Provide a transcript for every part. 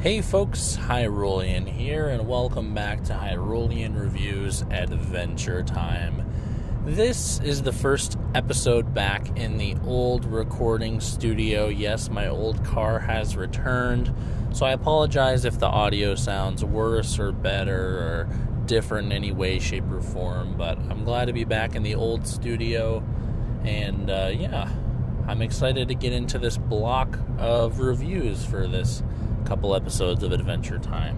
Hey folks, Hyrulean here, and welcome back to Hyrulean Reviews Adventure Time. This is the first episode back in the old recording studio. Yes, my old car has returned, so I apologize if the audio sounds worse or better or different in any way, shape, or form, but I'm glad to be back in the old studio, and uh, yeah, I'm excited to get into this block of reviews for this couple episodes of Adventure Time.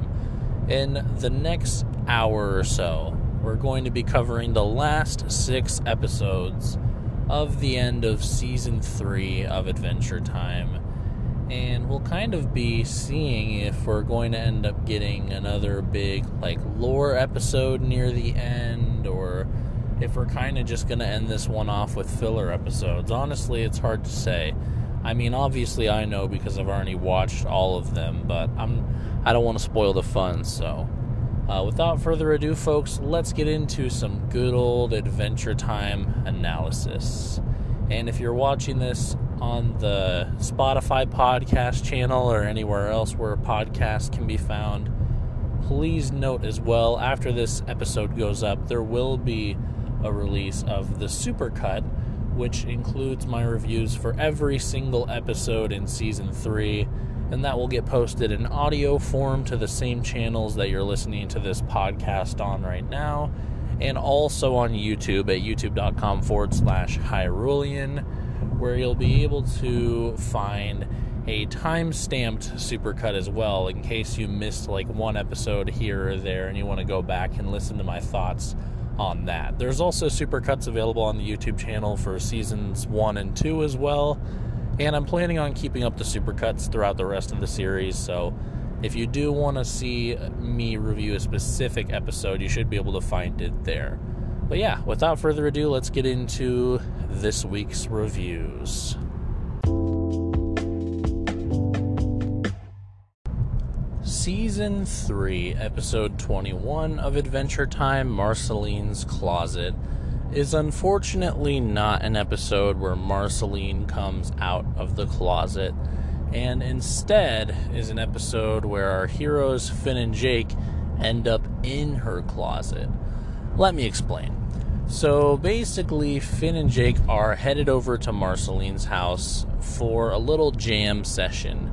In the next hour or so, we're going to be covering the last six episodes of the end of season three of Adventure Time. And we'll kind of be seeing if we're going to end up getting another big, like, lore episode near the end, or if we're kind of just going to end this one off with filler episodes. Honestly, it's hard to say. I mean, obviously I know because I've already watched all of them, but I'm I don't want to spoil the fun. So, uh, without further ado, folks, let's get into some good old Adventure Time analysis. And if you're watching this on the Spotify podcast channel or anywhere else where podcasts can be found, please note as well after this episode goes up, there will be a release of the supercut which includes my reviews for every single episode in season 3, and that will get posted in audio form to the same channels that you're listening to this podcast on right now, and also on YouTube at youtube.com forward slash Hyrulean, where you'll be able to find a time stamped supercut as well in case you missed like one episode here or there and you want to go back and listen to my thoughts on that. There's also supercuts available on the YouTube channel for seasons 1 and 2 as well. And I'm planning on keeping up the supercuts throughout the rest of the series, so if you do want to see me review a specific episode, you should be able to find it there. But yeah, without further ado, let's get into this week's reviews. Season 3, Episode 21 of Adventure Time Marceline's Closet is unfortunately not an episode where Marceline comes out of the closet, and instead is an episode where our heroes Finn and Jake end up in her closet. Let me explain. So basically, Finn and Jake are headed over to Marceline's house for a little jam session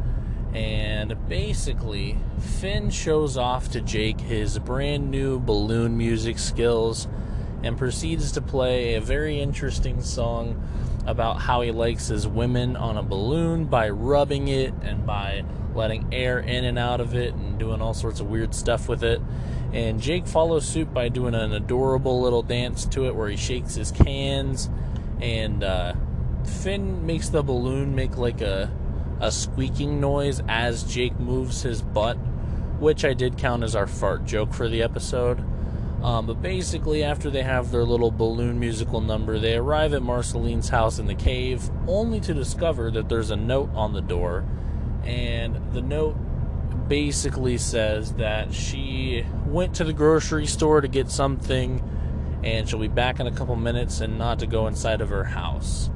and basically, Finn shows off to Jake his brand new balloon music skills and proceeds to play a very interesting song about how he likes his women on a balloon by rubbing it and by letting air in and out of it and doing all sorts of weird stuff with it. And Jake follows suit by doing an adorable little dance to it where he shakes his cans. And uh, Finn makes the balloon make like a a squeaking noise as Jake moves his butt, which I did count as our fart joke for the episode. Um, but basically, after they have their little balloon musical number, they arrive at Marceline's house in the cave, only to discover that there's a note on the door. And the note basically says that she went to the grocery store to get something and she'll be back in a couple minutes and not to go inside of her house.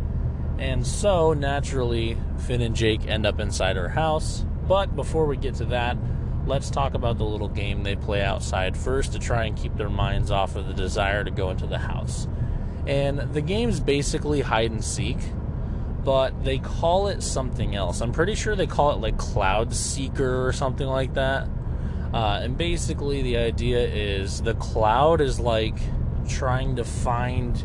And so, naturally, Finn and Jake end up inside her house. But before we get to that, let's talk about the little game they play outside first to try and keep their minds off of the desire to go into the house. And the game's basically hide and seek, but they call it something else. I'm pretty sure they call it like Cloud Seeker or something like that. Uh, and basically, the idea is the cloud is like trying to find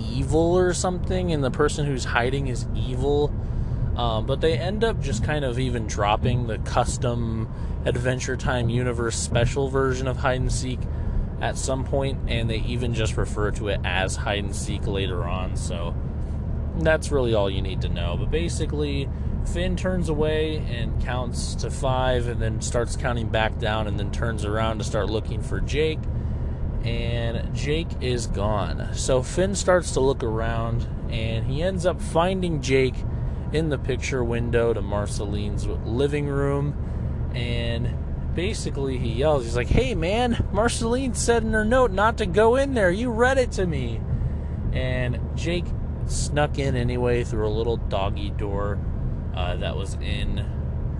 evil or something, and the person who's hiding is evil. Um, but they end up just kind of even dropping the custom Adventure Time Universe special version of Hide and Seek at some point, and they even just refer to it as Hide and Seek later on. So that's really all you need to know. But basically, Finn turns away and counts to five, and then starts counting back down, and then turns around to start looking for Jake and Jake is gone. So Finn starts to look around and he ends up finding Jake in the picture window to Marceline's living room and basically he yells he's like hey man marceline said in her note not to go in there you read it to me and jake snuck in anyway through a little doggy door uh, that was in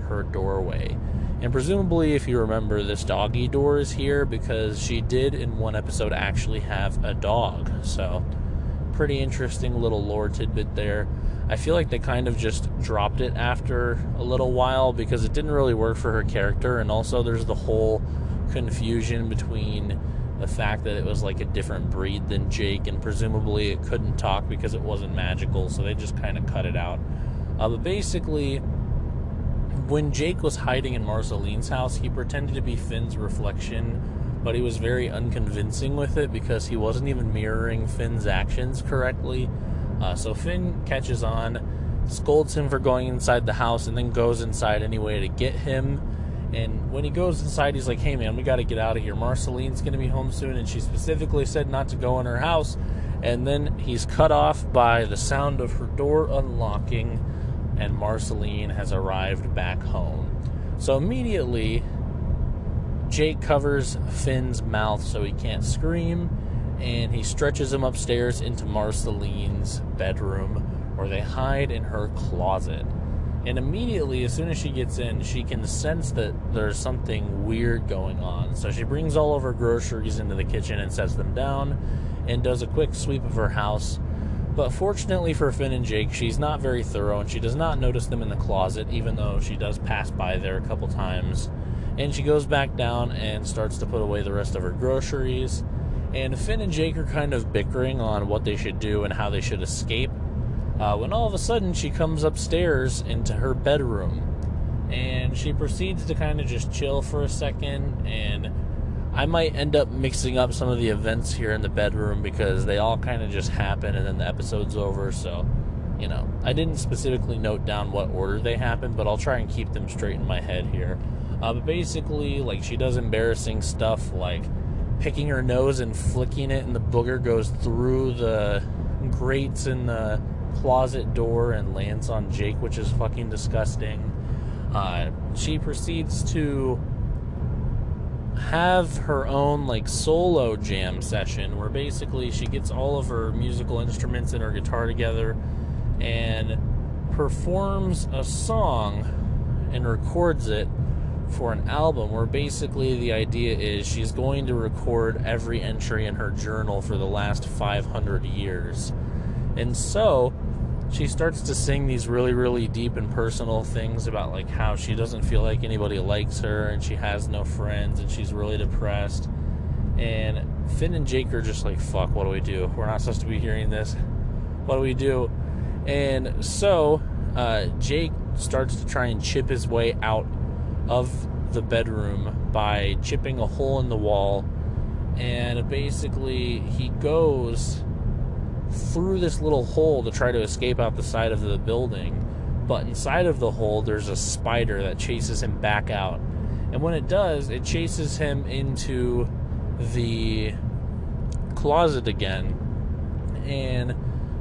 her doorway. And presumably, if you remember, this doggy door is here because she did in one episode actually have a dog. So, pretty interesting little lore tidbit there. I feel like they kind of just dropped it after a little while because it didn't really work for her character, and also there's the whole confusion between the fact that it was like a different breed than Jake, and presumably it couldn't talk because it wasn't magical, so they just kind of cut it out. Uh, but basically, when Jake was hiding in Marceline's house, he pretended to be Finn's reflection, but he was very unconvincing with it because he wasn't even mirroring Finn's actions correctly. Uh, so Finn catches on, scolds him for going inside the house, and then goes inside anyway to get him and when he goes inside, he's like, hey man, we got to get out of here. Marceline's to be home soon, and she specifically said not to go in her house. And then he's cut off by the sound of her door unlocking, and Marceline has arrived back home. So immediately, Jake covers Finn's mouth so he can't scream, and he stretches him upstairs into Marceline's bedroom, where they hide in her closet. And immediately, as soon as she gets in, she can sense that there's something weird going on. So she brings all of her groceries into the kitchen and sets them down and does a quick sweep of her house. But fortunately for Finn and Jake, she's not very thorough and she does not notice them in the closet, even though she does pass by there a couple times. And she goes back down and starts to put away the rest of her groceries. And Finn and Jake are kind of bickering on what they should do and how they should escape uh, when all of a sudden she comes upstairs into her bedroom and she proceeds to kind of just chill for a second and I might end up mixing up some of the events here in the bedroom because they all kind of just happen and then the episode's over so you know I didn't specifically note down what order they happen but I'll try and keep them straight in my head here uh, but basically like she does embarrassing stuff like picking her nose and flicking it and the booger goes through the grates in the closet door and lands on Jake, which is fucking disgusting. Uh, she proceeds to have her own like solo jam session where basically she gets all of her musical instruments and her guitar together and performs a song and records it for an album where basically the idea is she's going to record every entry in her journal for the last 500 years. And so she starts to sing these really, really deep and personal things about like how she doesn't feel like anybody likes her and she has no friends and she's really depressed. And Finn and Jake are just like, fuck, what do we do? We're not supposed to be hearing this. What do we do? And so uh, Jake starts to try and chip his way out of the bedroom by chipping a hole in the wall. And basically, he goes through this little hole to try to escape out the side of the building. But inside of the hole, there's a spider that chases him back out. And when it does, it chases him into the closet again. And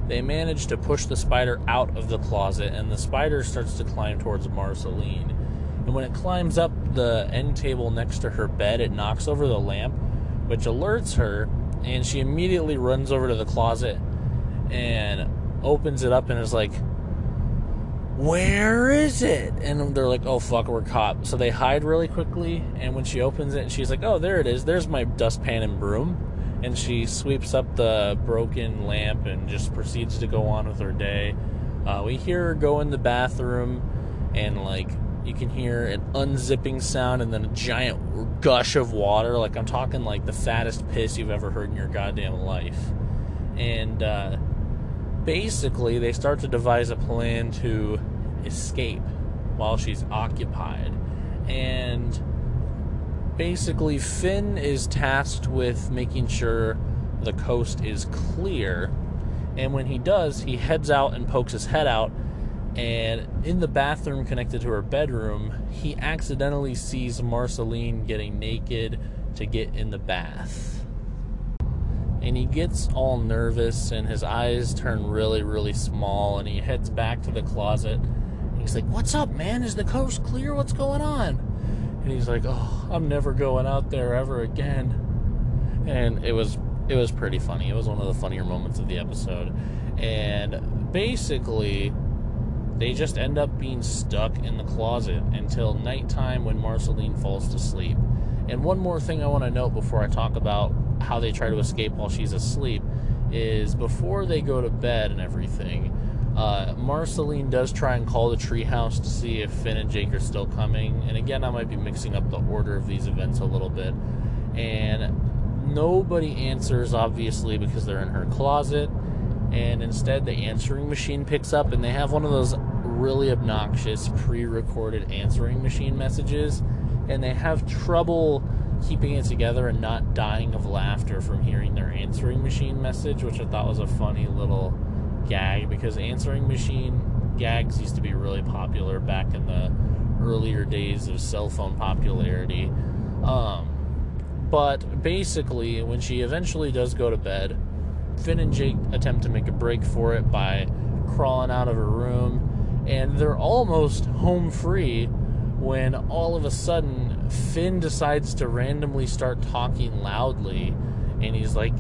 they manage to push the spider out of the closet, and the spider starts to climb towards Marceline. And when it climbs up the end table next to her bed, it knocks over the lamp, which alerts her, and she immediately runs over to the closet and opens it up and is like, Where is it? And they're like, Oh fuck, we're caught. So they hide really quickly. And when she opens it, she's like, Oh, there it is. There's my dustpan and broom. And she sweeps up the broken lamp and just proceeds to go on with her day. Uh, we hear her go in the bathroom and like you can hear an unzipping sound and then a giant gush of water. Like I'm talking like the fattest piss you've ever heard in your goddamn life. And uh, basically, they start to devise a plan to escape while she's occupied. And basically, Finn is tasked with making sure the coast is clear. And when he does, he heads out and pokes his head out. And in the bathroom connected to her bedroom, he accidentally sees Marceline getting naked to get in the bath and he gets all nervous and his eyes turn really really small and he heads back to the closet. He's like what's up man? Is the coast clear? What's going on? And he's like oh i'm never going out there ever again. And it was it was pretty funny. It was one of the funnier moments of the episode. And basically they just end up being stuck in the closet until nighttime when Marceline falls to sleep. And one more thing I want to note before I talk about how they try to escape while she's asleep is before they go to bed and everything, uh, Marceline does try and call the treehouse to see if Finn and Jake are still coming. And again, I might be mixing up the order of these events a little bit. And nobody answers, obviously, because they're in her closet. And instead, the answering machine picks up, and they have one of those really obnoxious pre recorded answering machine messages. And they have trouble keeping it together and not dying of laughter from hearing their answering machine message, which I thought was a funny little gag because answering machine gags used to be really popular back in the earlier days of cell phone popularity. Um, but basically, when she eventually does go to bed, Finn and Jake attempt to make a break for it by crawling out of her room, and they're almost home free when all of a sudden Finn decides to randomly start talking loudly, and he's like,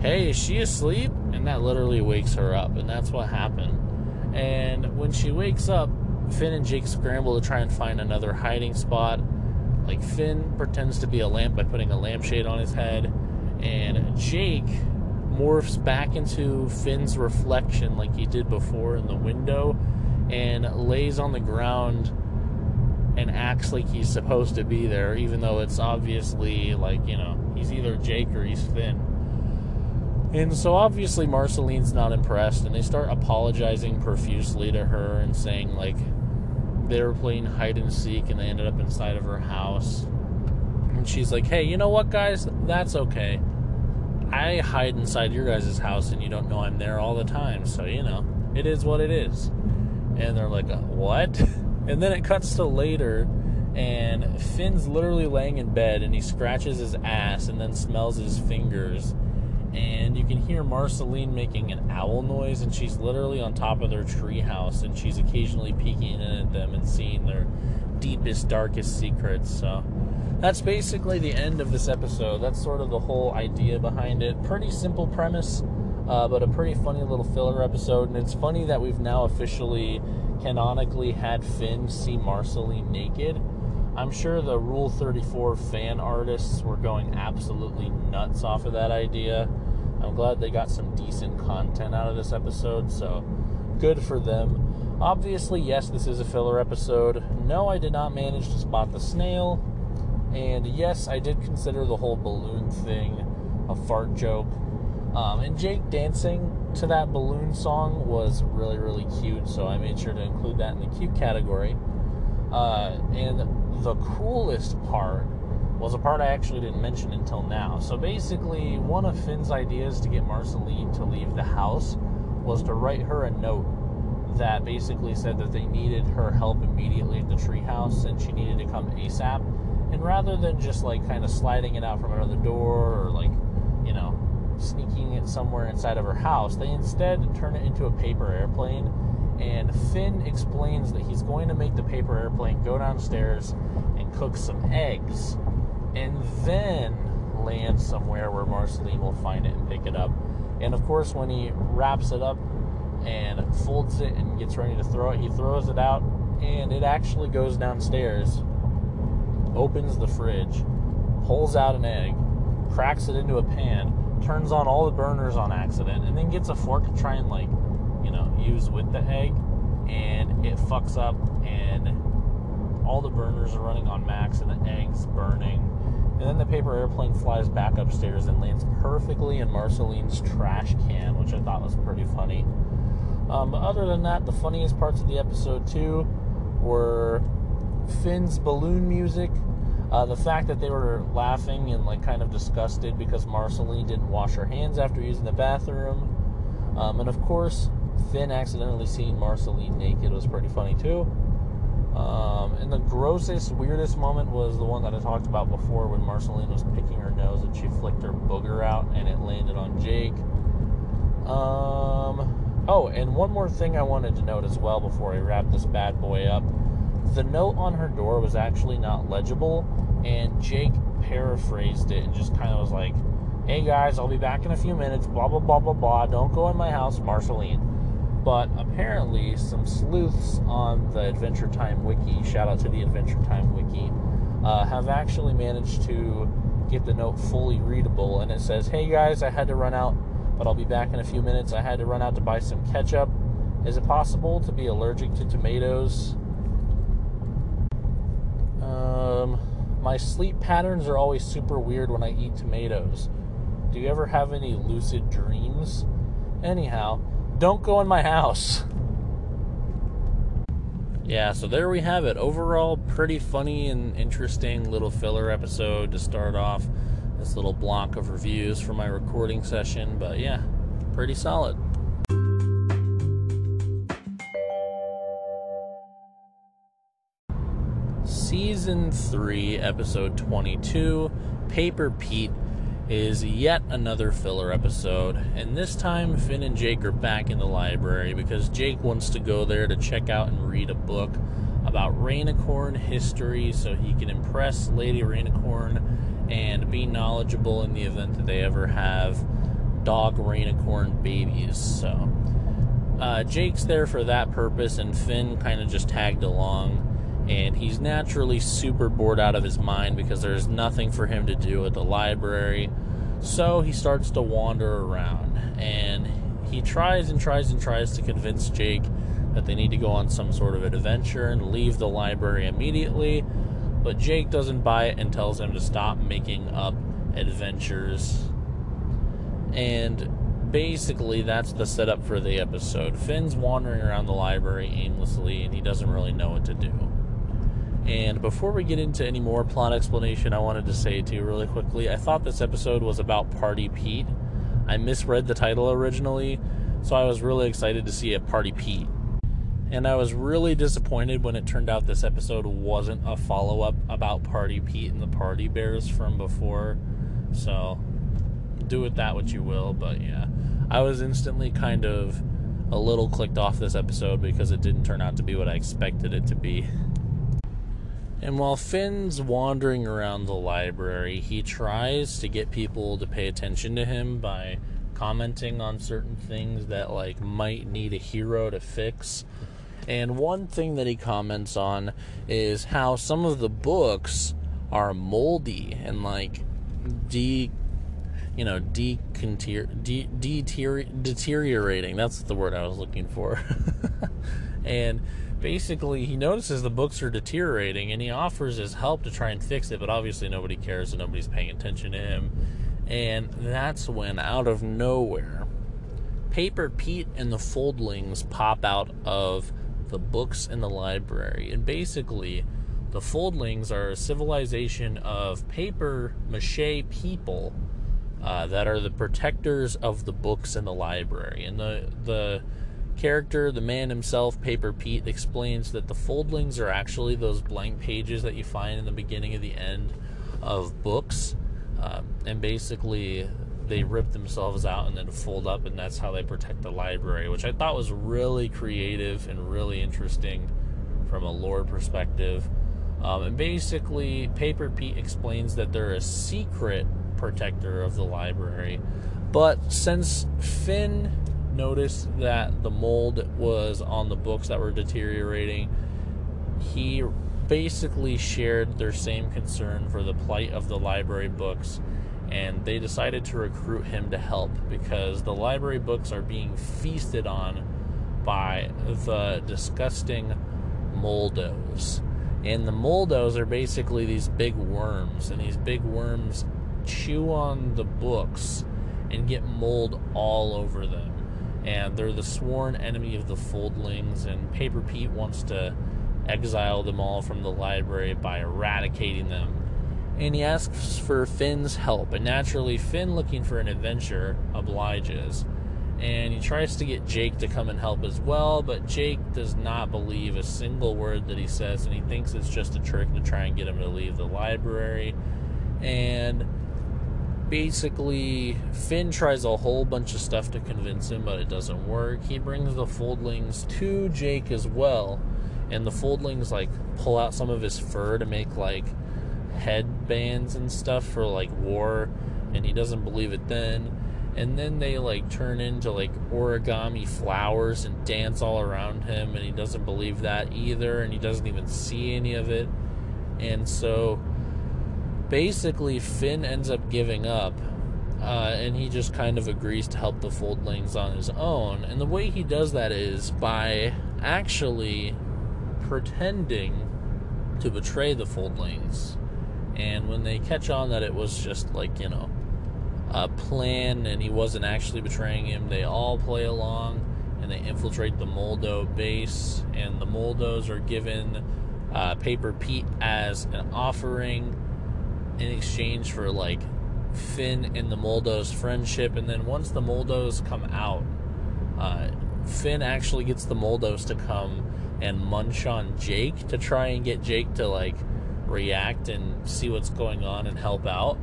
Hey, is she asleep? And that literally wakes her up, and that's what happened. And when she wakes up, Finn and Jake scramble to try and find another hiding spot. Like, Finn pretends to be a lamp by putting a lampshade on his head, and Jake morphs back into Finn's reflection like he did before in the window and lays on the ground and acts like he's supposed to be there, even though it's obviously like, you know, he's either Jake or he's Finn. And so obviously Marceline's not impressed, and they start apologizing profusely to her and saying, like, they were playing hide and seek and they ended up inside of her house. And she's like, hey, you know what, guys? That's okay. I hide inside your guys' house and you don't know I'm there all the time, so, you know, it is what it is. And they're like, what? And then it cuts to later, and Finn's literally laying in bed and he scratches his ass and then smells his fingers and you can hear Marceline making an owl noise, and she's literally on top of their treehouse, and she's occasionally peeking in at them and seeing their deepest, darkest secrets. So that's basically the end of this episode. That's sort of the whole idea behind it. Pretty simple premise, uh, but a pretty funny little filler episode. And it's funny that we've now officially, canonically, had Finn see Marceline naked. I'm sure the Rule 34 fan artists were going absolutely nuts off of that idea. I'm glad they got some decent content out of this episode, so good for them. Obviously, yes, this is a filler episode. No, I did not manage to spot the snail. And yes, I did consider the whole balloon thing a fart joke. Um, and Jake dancing to that balloon song was really, really cute, so I made sure to include that in the cute category. Uh, and the coolest part was a part I actually didn't mention until now. So basically, one of Finn's ideas to get Marceline to leave the house was to write her a note that basically said that they needed her help immediately at the treehouse and she needed to come ASAP. And rather than just like kind of sliding it out from the door or like, you know, sneaking it somewhere inside of her house, they instead turn it into a paper airplane and Finn explains that he's going to make the paper airplane go downstairs and cook some eggs, and then land somewhere where Marceline will find it and pick it up. And of course, when he wraps it up and folds it and gets ready to throw it, he throws it out, and it actually goes downstairs, opens the fridge, pulls out an egg, cracks it into a pan, turns on all the burners on accident, and then gets a fork to try and like you know, use with the egg, and it fucks up, and all the burners are running on max, and the egg's burning. And then the paper airplane flies back upstairs and lands perfectly in Marceline's trash can, which I thought was pretty funny. Um, but other than that, the funniest parts of the episode too were Finn's balloon music. Uh, the fact that they were laughing and like kind of disgusted because Marceline didn't wash her hands after using the bathroom. Um, and of course, Finn accidentally seeing Marceline naked was pretty funny too. Um, and the grossest, weirdest moment was the one that I talked about before when Marceline was picking her nose and she flicked her booger out and it landed on Jake. Um, oh, and one more thing I wanted to note as well before I wrap this bad boy up. The note on her door was actually not legible, and Jake paraphrased it and just kind of was like, hey guys, I'll be back in a few minutes, blah, blah, blah, blah, blah. Don't go in my house, Marceline. But apparently, some sleuths on the Adventure Time wiki, shout out to the Adventure Time wiki, uh, have actually managed to get the note fully readable. And it says, Hey guys, I had to run out, but I'll be back in a few minutes. I had to run out to buy some ketchup. Is it possible to be allergic to tomatoes? Um, my sleep patterns are always super weird when I eat tomatoes. Do you ever have any lucid dreams? Anyhow, don't go in my house. Yeah, so there we have it. Overall, pretty funny and interesting little filler episode to start off this little block of reviews for my recording session. But yeah, pretty solid. Season 3, Episode 22 Paper Pete is yet another filler episode, and this time Finn and Jake are back in the library because Jake wants to go there to check out and read a book about Rainicorn history so he can impress Lady Rainicorn and be knowledgeable in the event that they ever have dog Rainicorn babies. So, uh, Jake's there for that purpose, and Finn kind of just tagged along. And he's naturally super bored out of his mind because there's nothing for him to do at the library. So he starts to wander around and he tries and tries and tries to convince Jake that they need to go on some sort of an adventure and leave the library immediately. But Jake doesn't buy it and tells him to stop making up adventures. And basically, that's the setup for the episode. Finn's wandering around the library aimlessly and he doesn't really know what to do. And before we get into any more plot explanation, I wanted to say to you really quickly I thought this episode was about Party Pete. I misread the title originally, so I was really excited to see a Party Pete. And I was really disappointed when it turned out this episode wasn't a follow up about Party Pete and the Party Bears from before. So do with that what you will, but yeah. I was instantly kind of a little clicked off this episode because it didn't turn out to be what I expected it to be. And while Finn's wandering around the library, he tries to get people to pay attention to him by commenting on certain things that like might need a hero to fix. And one thing that he comments on is how some of the books are moldy and like de you know de, de, de deteriorating. That's the word I was looking for. and basically he notices the books are deteriorating and he offers his help to try and fix it but obviously nobody cares and nobody's paying attention to him. And that's when out of nowhere paper pete and the foldlings pop out of the books in the library. And basically the foldlings are a civilization of paper mache people uh, that are the protectors of the books in the library. And the the character, the man himself, Paper Pete, explains that the foldlings are actually those blank pages that you find in the beginning of the end of books. Uh, and basically, they rip themselves out and then fold up, and that's how they protect the library, which I thought was really creative and really interesting from a lore perspective. Um, and basically, Paper Pete explains that they're a secret protector of the library. But since Finn noticed that the mold was on the books that were deteriorating, he basically shared their same concern for the plight of the library books and they decided to recruit him to help because the library books are being feasted on by the disgusting moldos. And the moldos are basically these big worms, and these big worms chew on the books and get mold all over them and they're the sworn enemy of the Foldlings. And Paper Pete wants to exile them all from the library by eradicating them. And he asks for Finn's help, and naturally, Finn, looking for an adventure, obliges. And he tries to get Jake to come and help as well, but Jake does not believe a single word that he says, and he thinks it's just a trick to try and get him to leave the library. And basically Finn tries a whole bunch of stuff to convince him, but it doesn't work. He brings the foldlings to Jake as well, and the foldlings like pull out some of his fur to make like headbands and stuff for like war, and he doesn't believe it then. and then they like turn into like origami flowers and dance all around him and he doesn't believe that either and he doesn't even see any of it and so basically finn ends up giving up uh, and he just kind of agrees to help the foldlings on his own. And the way he does that is by actually pretending to betray the foldlings. And when they catch on that it was just like you know a plan and he wasn't actually betraying him. They all play along and they infiltrate the Moldo base, and the Moldos are given uh, Paper Pete as an offering in exchange for like Finn and the Moldos' friendship. And then once the Moldos come out, uh, Finn actually gets the Moldos to come and munch on Jake to try and get Jake to like react and see what's going on and help out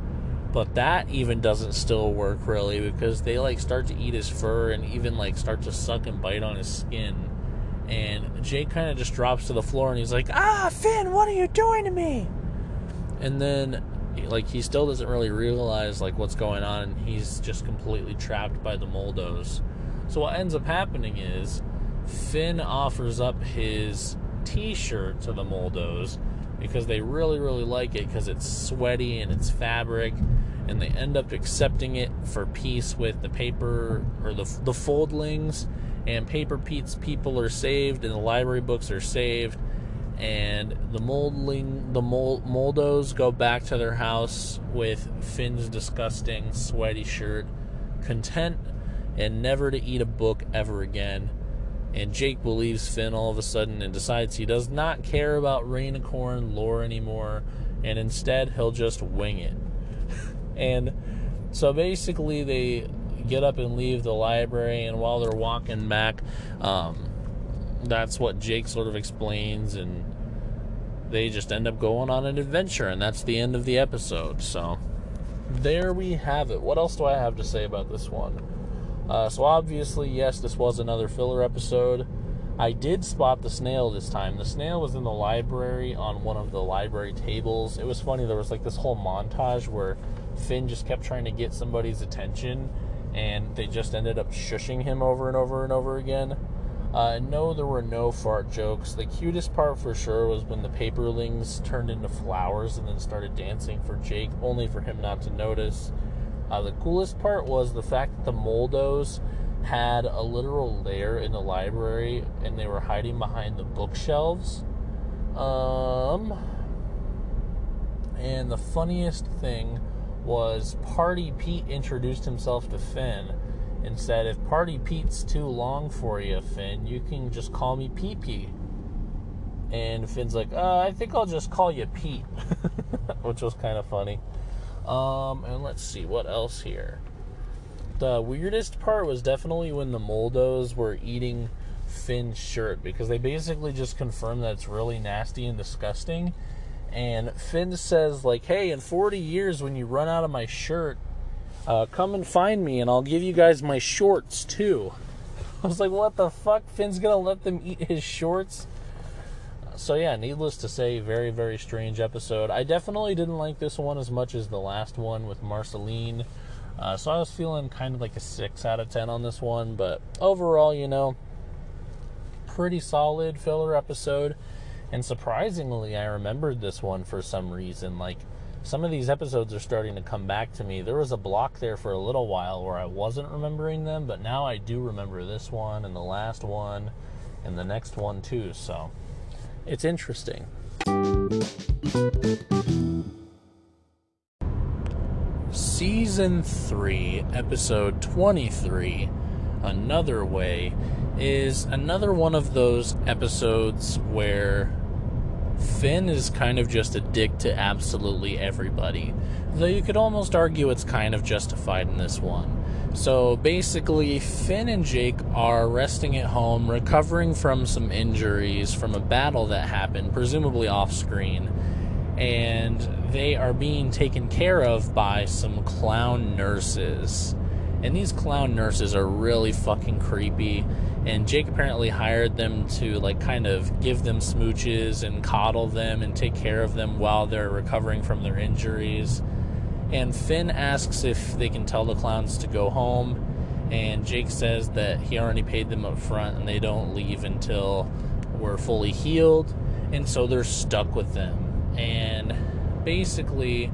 but that even doesn't still work really because they like start to eat his fur and even like start to suck and bite on his skin and jake kind of just drops to the floor and he's like ah finn what are you doing to me and then like he still doesn't really realize like what's going on and he's just completely trapped by the moldos. So what ends up happening is finn offers up his t-shirt to the moldos because they really really like it because it's sweaty and it's fabric and they end up accepting it for peace with the paper or the the foldlings and paper Pete's people are saved and the library books are saved and the moldling the mold, moldos go back to their house with Finn's disgusting sweaty shirt content and never to eat a book ever again. And Jake believes Finn all of a sudden and decides he does not care about Rainicorn lore anymore and instead he'll just wing it. And so basically, they get up and leave the library, and while they're walking back, um, that's what Jake sort of explains, and they just end up going on an adventure, and that's the end of the episode. So there we have it. What else do I have to say about this one? Uh, so obviously, yes, this was another filler episode. I did spot the snail this time. The snail was in the library on one of the library tables. It was funny. There was like this whole montage where Finn just kept trying to get somebody's attention, and they just ended up shushing him over and over and over again. Uh, no, there were no fart jokes. The cutest part for sure was when the paperlings turned into flowers and then started dancing for Jake, only for him not to notice. Uh, the coolest part was the fact that the Moldos had a literal lair in the library and they were hiding behind the bookshelves. Um, and the funniest thing was Party Pete introduced himself to Finn and said, If Party Pete's too long for you, Finn, you can just call me Pee Pee. And Finn's like, uh, I think I'll just call you Pete, which was kind of funny. Um, and let's see, what else here? The weirdest part was definitely when the Moldos were eating Finn's shirt because they basically just confirmed that it's really nasty and disgusting and Finn says like, "Hey, in 40 years when you run out of my shirt, uh, come and find me and I'll give you guys my shorts too." I was like, "What the fuck? Finn's gonna let them eat his shorts?" So yeah, needless to say, very very strange episode. I definitely didn't like this one as much as the last one with Marceline. Uh, so I was feeling kind of like a six out of ten on this one, but overall, you know, pretty solid filler episode. And surprisingly, I remembered this one for some reason. Like, some of these episodes are starting to come back to me. There was a block there for a little while where I wasn't remembering them, but now I do remember this one and the last one and the next one too. So it's interesting. Season 3, Episode 23 Another Way is another one of those episodes where Finn is kind of just a dick to absolutely everybody. Though you could almost argue it's kind of justified in this one. So basically, Finn and Jake are resting at home, recovering from some injuries from a battle that happened, presumably off screen, and they are being taken care of by some clown nurses. And these clown nurses are really fucking creepy. And Jake apparently hired them to, like, kind of give them smooches and coddle them and take care of them while they're recovering from their injuries. And Finn asks if they can tell the clowns to go home. And Jake says that he already paid them up front and they don't leave until we're fully healed. And so they're stuck with them. And basically,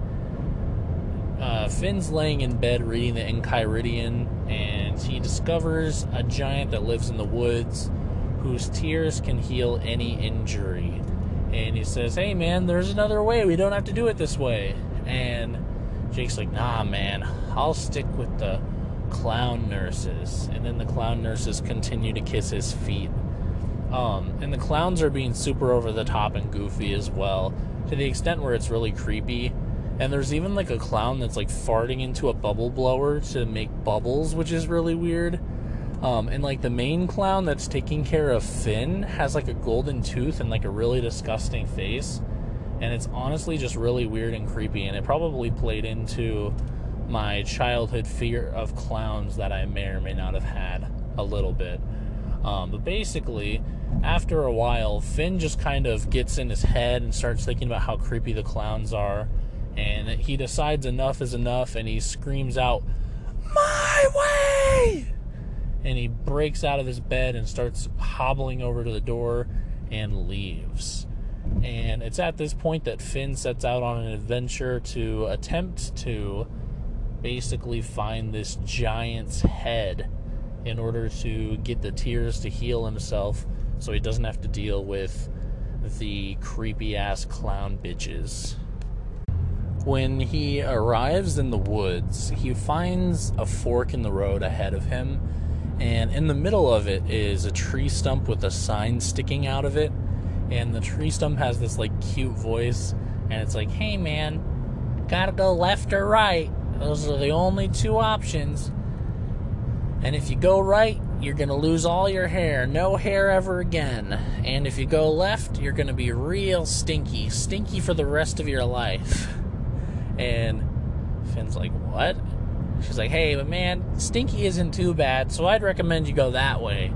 uh, Finn's laying in bed reading the Enchiridion, and he discovers a giant that lives in the woods whose tears can heal any injury. And he says, Hey man, there's another way. We don't have to do it this way. And Jake's like, Nah, man, I'll stick with the clown nurses. And then the clown nurses continue to kiss his feet. Um, and the clowns are being super over the top and goofy as well, to the extent where it's really creepy. And there's even like a clown that's like farting into a bubble blower to make bubbles, which is really weird. Um, and like the main clown that's taking care of Finn has like a golden tooth and like a really disgusting face. And it's honestly just really weird and creepy. And it probably played into my childhood fear of clowns that I may or may not have had a little bit. Um, but basically, after a while, Finn just kind of gets in his head and starts thinking about how creepy the clowns are. And he decides enough is enough and he screams out, My way! and he breaks out of his bed and starts hobbling over to the door and leaves. And it's at this point that Finn sets out on an adventure to attempt to basically find this giant's head in order to get the tears to heal himself so he doesn't have to deal with the creepy ass clown bitches. When he arrives in the woods, he finds a fork in the road ahead of him and in the middle of it is a tree stump with a sign sticking out of it and the tree stump has this like cute voice and it's like hey man gotta go left or right. Those are the only two options. And if you go right you're gonna lose all your hair. No hair ever again. And if you go left you're gonna be real stinky. Stinky for the rest of your life and finn's like what She's like, hey, but man, Stinky isn't too bad, so I'd recommend you go that way.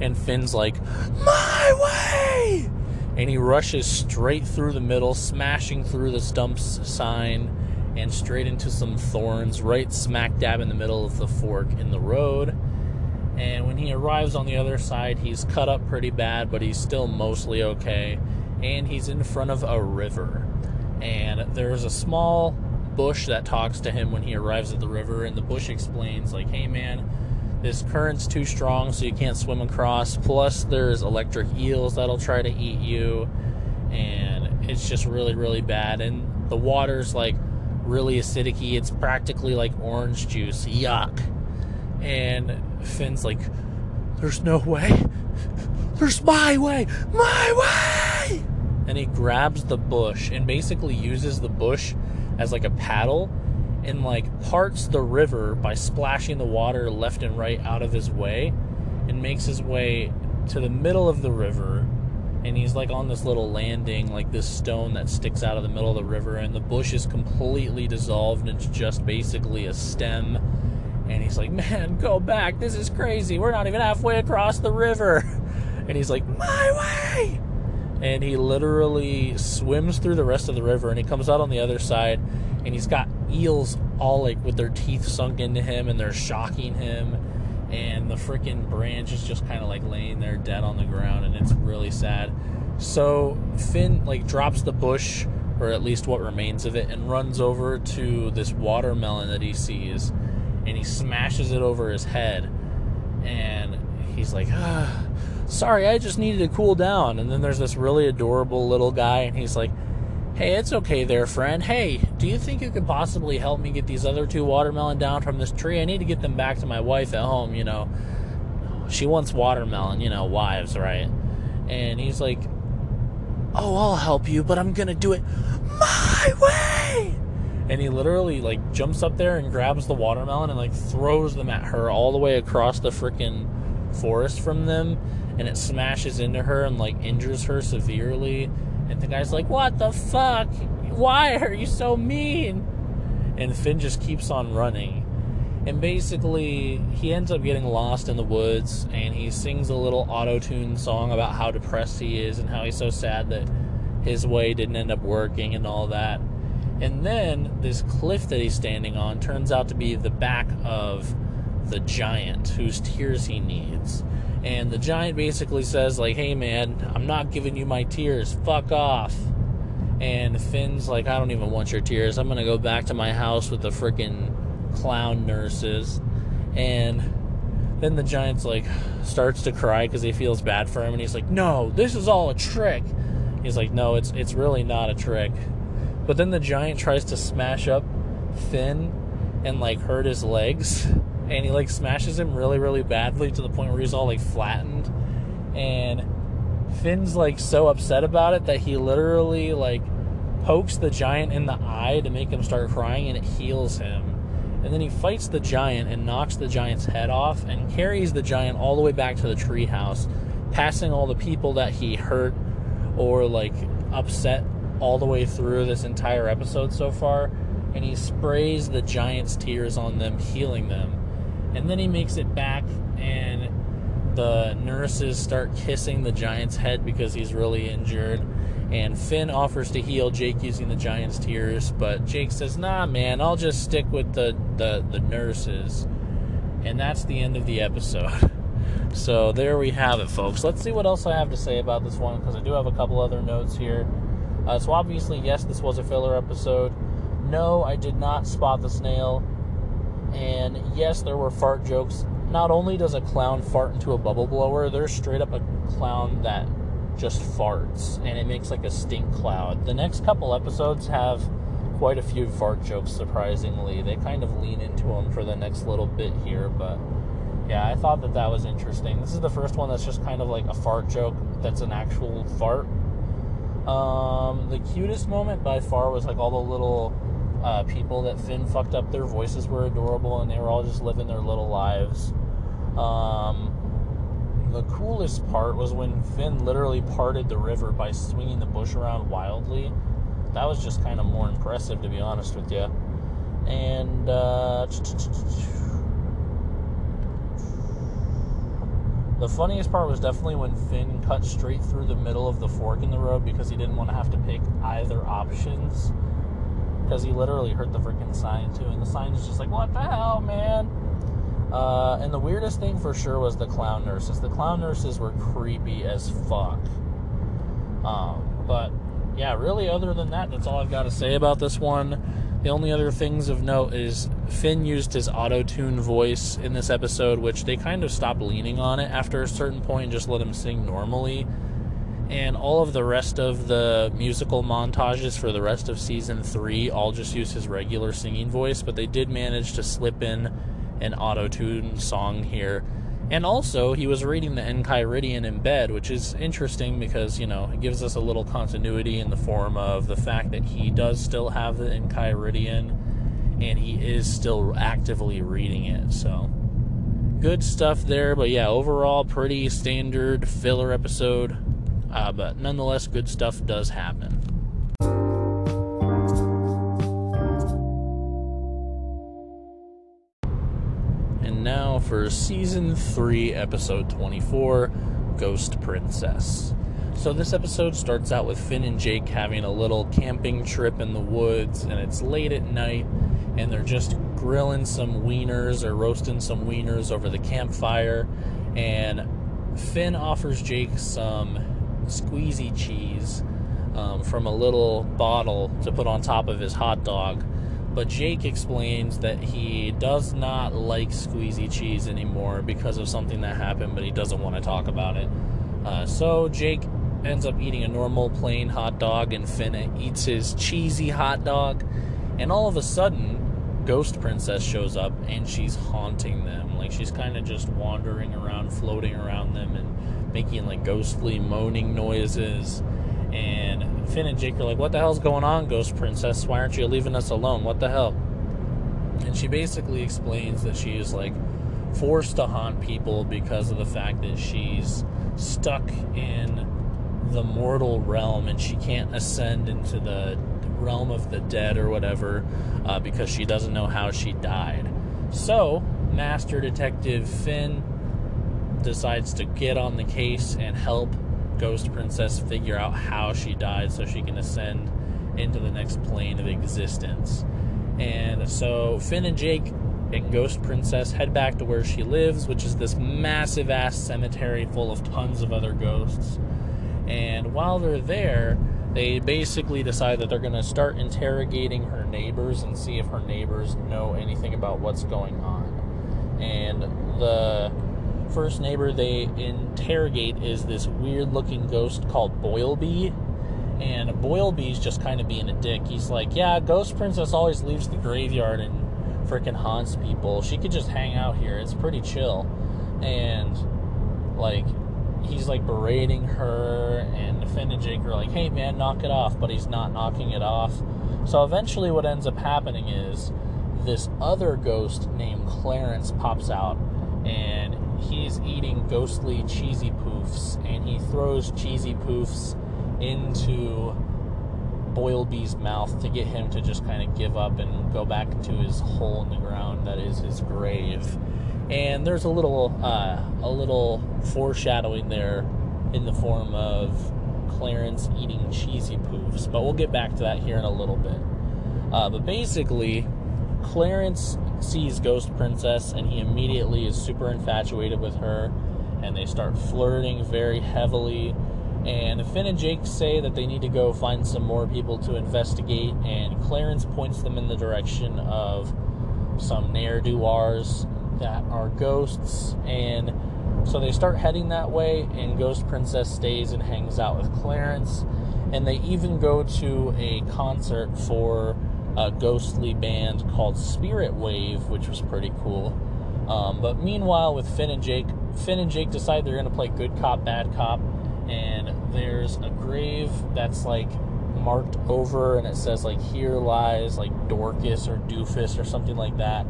And Finn's like, my way! And he rushes straight through the middle, smashing through the stumps sign and straight into some thorns, right smack dab in the middle of the fork in the road. And when he arrives on the other side, he's cut up pretty bad, but he's still mostly okay. And he's in front of a river. And there's a small bush that talks to him when he arrives at the river, and the bush explains, like, hey man, this current's too strong, so you can't swim across. Plus, there's electric eels that'll try to eat you, and it's just really, really bad. And the water's like really acidic It's practically like orange juice. Yuck. And Finn's like, there's no way. There's my way. My way. And he grabs the bush and basically uses the bush as like a paddle and like parts the river by splashing the water left and right out of his way and makes his way to the middle of the river. And he's like on this little landing like this stone that sticks out of the middle of the river and the bush is completely dissolved and it's just basically a stem. And he's like man go back. This is crazy. We're not even halfway across the river. And he's like my way and he literally swims through the rest of the river and he comes out on the other side and he's got eels all like with their teeth sunk into him and they're shocking him and the freaking branch is just kind of like laying there dead on the ground and it's really sad. So finn like drops the bush or at least what remains of it and runs over to this watermelon that he sees and he smashes it over his head and he's like ah sorry, I just needed to cool down. And then there's this really adorable little guy, and he's like, hey, it's okay there, friend. Hey, do you think you could possibly help me get these other two watermelon down from this tree? I need to get them back to my wife at home, you know. She wants watermelon, you know, wives, right? And he's like, oh, I'll help you, but I'm gonna do it my way. And he literally like jumps up there and grabs the watermelon and like throws them at her all the way across the freaking forest from them and it smashes into her and like injures her severely. And the guy's like, What the fuck? Why are you so mean? And Finn just keeps on running. And basically, he ends up getting lost in the woods and he sings a little auto tune song about how depressed he is and how he's so sad that his way didn't end up working and all that. And then this cliff that he's standing on turns out to be the back of the giant whose tears he needs. And the giant basically says, like, hey man, I'm not giving you my tears. Fuck off. And Finn's like, I don't even want your tears. I'm gonna go back to my house with the freaking clown nurses. And then the giant's like starts to cry because he feels bad for him and he's like, No, this is all a trick. He's like, No, it's it's really not a trick. But then the giant tries to smash up Finn and like hurt his legs and he like smashes him really really badly to the point where he's all like flattened and Finn's like so upset about it that he literally like pokes the giant in the eye to make him start crying and it heals him. And then he fights the giant and knocks the giant's head off and carries the giant all the way back to the treehouse, passing all the people that he hurt or like upset all the way through this entire episode so far. And he sprays the giant's tears on them, healing them and then he makes it back, and the nurses start kissing the giant's head because he's really injured. And Finn offers to heal Jake using the giant's tears, but Jake says, "Nah, man, I'll just stick with the the, the nurses." And that's the end of the episode. So there we have it, folks. Let's see what else I have to say about this one because I do have a couple other notes here. Uh, so obviously, yes, this was a filler episode. No, I did not spot the snail. And yes, there were fart jokes. Not only does a clown fart into a bubble blower, there's straight up a clown that just farts and it makes like a stink cloud. The next couple episodes have quite a few fart jokes, surprisingly. They kind of lean into them for the next little bit here, but yeah, I thought that that was interesting. This is the first one that's just kind of like a fart joke that's an actual fart. Um, the cutest moment by far was like all the little uh, people that Finn fucked up. Their voices were adorable, and they were all just living their little lives. Um, the coolest part was when Finn literally parted the river by swinging the bush around wildly. That was just kind of more impressive, to be honest with you. And uh, the funniest part was definitely when Finn cut straight through the middle of the fork in the road because he didn't want to have to pick either options because he literally hurt the freaking sign too, and the sign is just like, what the hell, man? Uh, and the weirdest thing for sure was the clown nurses. The clown nurses were creepy as fuck. Um, but yeah, really, other than that, that's all I've got to say about this one. The only other things of note is Finn used his auto tune voice in this episode, which they kind of stopped leaning on it after a certain point and just let him sing normally and all of the rest of the musical montages for the rest of season three all just use his regular singing voice, but they did manage to slip in an auto tune song here. And also, he was reading the Enchiridion in bed, which is interesting because, you know, it gives us a little continuity in the form of the fact that he does still have the Enchiridion and he is still actively reading it. So, good stuff there. But yeah, overall, pretty standard filler episode. Uh, but nonetheless, good stuff does happen. And now for season 3, episode 24 Ghost Princess. So, this episode starts out with Finn and Jake having a little camping trip in the woods, and it's late at night, and they're just grilling some wieners or roasting some wieners over the campfire. And Finn offers Jake some squeezy cheese um, from a little bottle to put on top of his hot dog. But Jake explains that he does not like squeezy cheese anymore because of something that happened, but he doesn't want to talk about it. Uh, so Jake ends up eating a normal plain hot dog, and Finn eats his cheesy hot dog. And all of a sudden, Ghost Princess shows up and she's haunting them. Like she's kind of just wandering around, floating around them, and making like ghostly moaning noises. And Finn and Jake are like, What the hell's going on, Ghost Princess? Why aren't you leaving us alone? What the hell? And she basically explains that she is like forced to haunt people because of the fact that she's stuck in the mortal realm and she can't ascend into the realm of the dead or whatever uh, because she doesn't know how she died. So, Master Detective Finn decides to get on the case and help Ghost Princess figure out how she died so she can ascend into the next plane of existence. And so Finn and Jake and Ghost Princess head back to where she lives, which is this massive ass cemetery full of tons of other ghosts. And while they're there, they basically decide that they're going to start interrogating her neighbors and see if her neighbors know anything about what's going on. And the first neighbor they interrogate is this weird looking ghost called Boilby. And Boilby's just kind of being a dick. He's like, Yeah, Ghost Princess always leaves the graveyard and freaking haunts people. She could just hang out here. It's pretty chill. And, like, he's like berating her, and Finn and Jake are like, Hey man, knock it off. But he's not knocking it off. So eventually, what ends up happening is this other ghost named Clarence pops out and he's eating ghostly cheesy poofs and he throws cheesy poofs into Boilby's mouth to get him to just kind of give up and go back to his hole in the ground that is his grave. And there's a little uh, a little foreshadowing there in the form of Clarence eating cheesy poofs, but we'll get back to that here in a little bit. Uh, but basically, Clarence sees Ghost Princess and he immediately is super infatuated with her, and they start flirting very heavily. And Finn and Jake say that they need to go find some more people to investigate, and Clarence points them in the direction of some ne'er do wells that are ghosts. And so they start heading that way, and Ghost Princess stays and hangs out with Clarence. And they even go to a concert for a ghostly band called Spirit Wave, which was pretty cool. Um, but meanwhile, with Finn and Jake, Finn and Jake decide they're going to play good cop, bad cop, and there's a grave that's like marked over, and it says like "Here lies like Dorcas or Doofus or something like that,"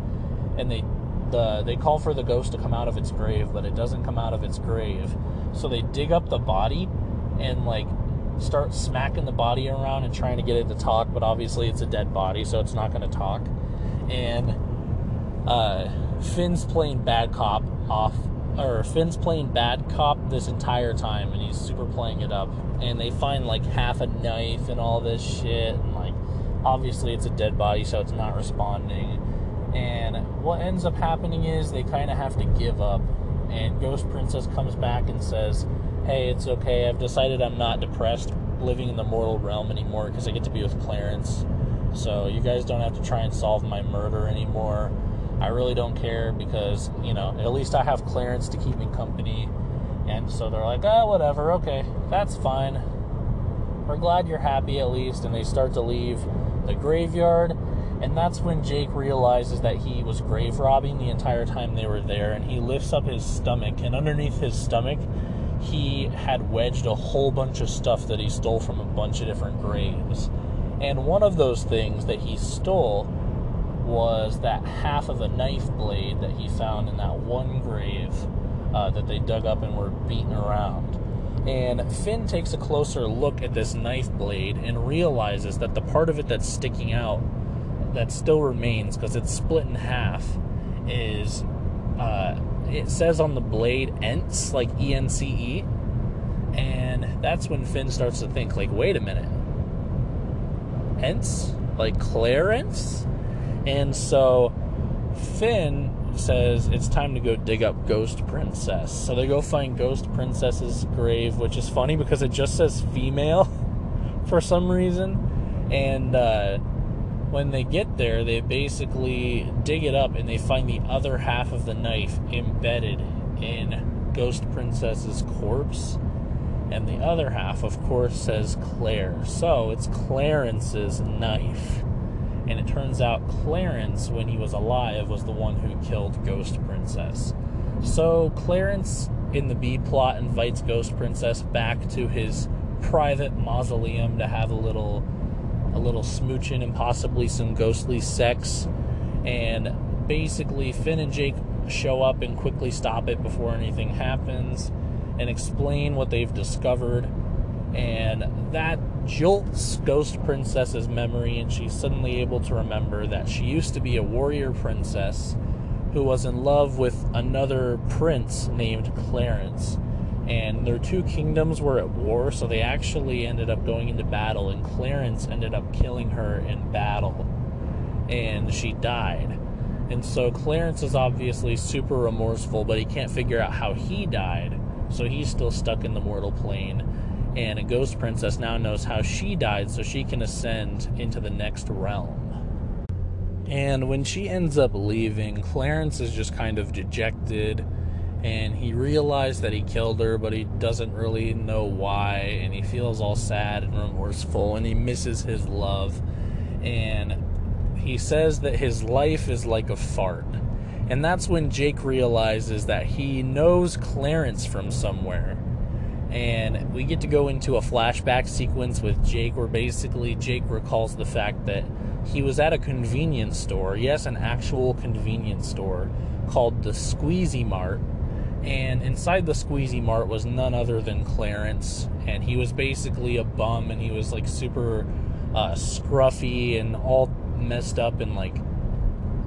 and they the they call for the ghost to come out of its grave, but it doesn't come out of its grave. So they dig up the body and like start smacking the body around and trying to get it to talk, but obviously it's a dead body, so it's not going to talk. And uh, Finn's playing bad cop off, or Finn's playing bad cop this entire time, and he's super playing it up. And they find like half a knife and all this shit, and like obviously it's a dead body, so it's not responding. And what ends up happening is they kind of have to give up. And Ghost Princess comes back and says, hey, it's okay. I've decided I'm not depressed living in the mortal realm anymore because I get to be with Clarence. So you guys don't have to try and solve my murder anymore. I really don't care because, you know, at least I have Clarence to keep me company. And so they're like, oh, whatever, okay, that's fine. We're glad you're happy at least. And they start to leave the graveyard. And that's when Jake realizes that he was grave robbing the entire time they were there. And he lifts up his stomach. And underneath his stomach, he had wedged a whole bunch of stuff that he stole from a bunch of different graves. And one of those things that he stole was that half of a knife blade that he found in that one grave uh, that they dug up and were beating around. And Finn takes a closer look at this knife blade and realizes that the part of it that's sticking out, that still remains because it's split in half, is uh, it says on the blade ENCE, like E N C E. And that's when Finn starts to think, like, wait a minute. ENCE? Like Clarence? And so Finn says it's time to go dig up Ghost Princess. So they go find Ghost Princess's grave, which is funny because it just says female for some reason. And uh, when they get there, they basically dig it up and they find the other half of the knife embedded in Ghost Princess's corpse. And the other half, of course, says Claire. So it's Clarence's knife. And it turns out Clarence, when he was alive, was the one who killed Ghost Princess. So Clarence, in the B plot, invites Ghost Princess back to his private mausoleum to have a little a little smooching and possibly some ghostly sex. And basically, Finn and Jake show up and quickly stop it before anything happens and explain what they've discovered. And that jolts Ghost Princess's memory, and she's suddenly able to remember that she used to be a warrior princess who was in love with another prince named Clarence. And their two kingdoms were at war, so they actually ended up going into battle, and Clarence ended up killing her in battle, and she died. And so Clarence is obviously super remorseful, but he can't figure out how he died, so he's still stuck in the mortal plane. And a ghost princess now knows how she died, so she can ascend into the next realm. And when she ends up leaving, Clarence is just kind of dejected and he realized that he killed her, but he doesn't really know why, and he feels all sad and remorseful, and he misses his love. And he says that his life is like a fart. And that's when Jake realizes that he knows Clarence from somewhere. And we get to go into a flashback sequence with Jake where basically Jake recalls the fact that he was at a convenience store, yes, an actual convenience store called the Squeezy Mart and inside the squeezy mart was none other than Clarence, and he was basically a bum, and he was like super uh, scruffy and all messed up and like,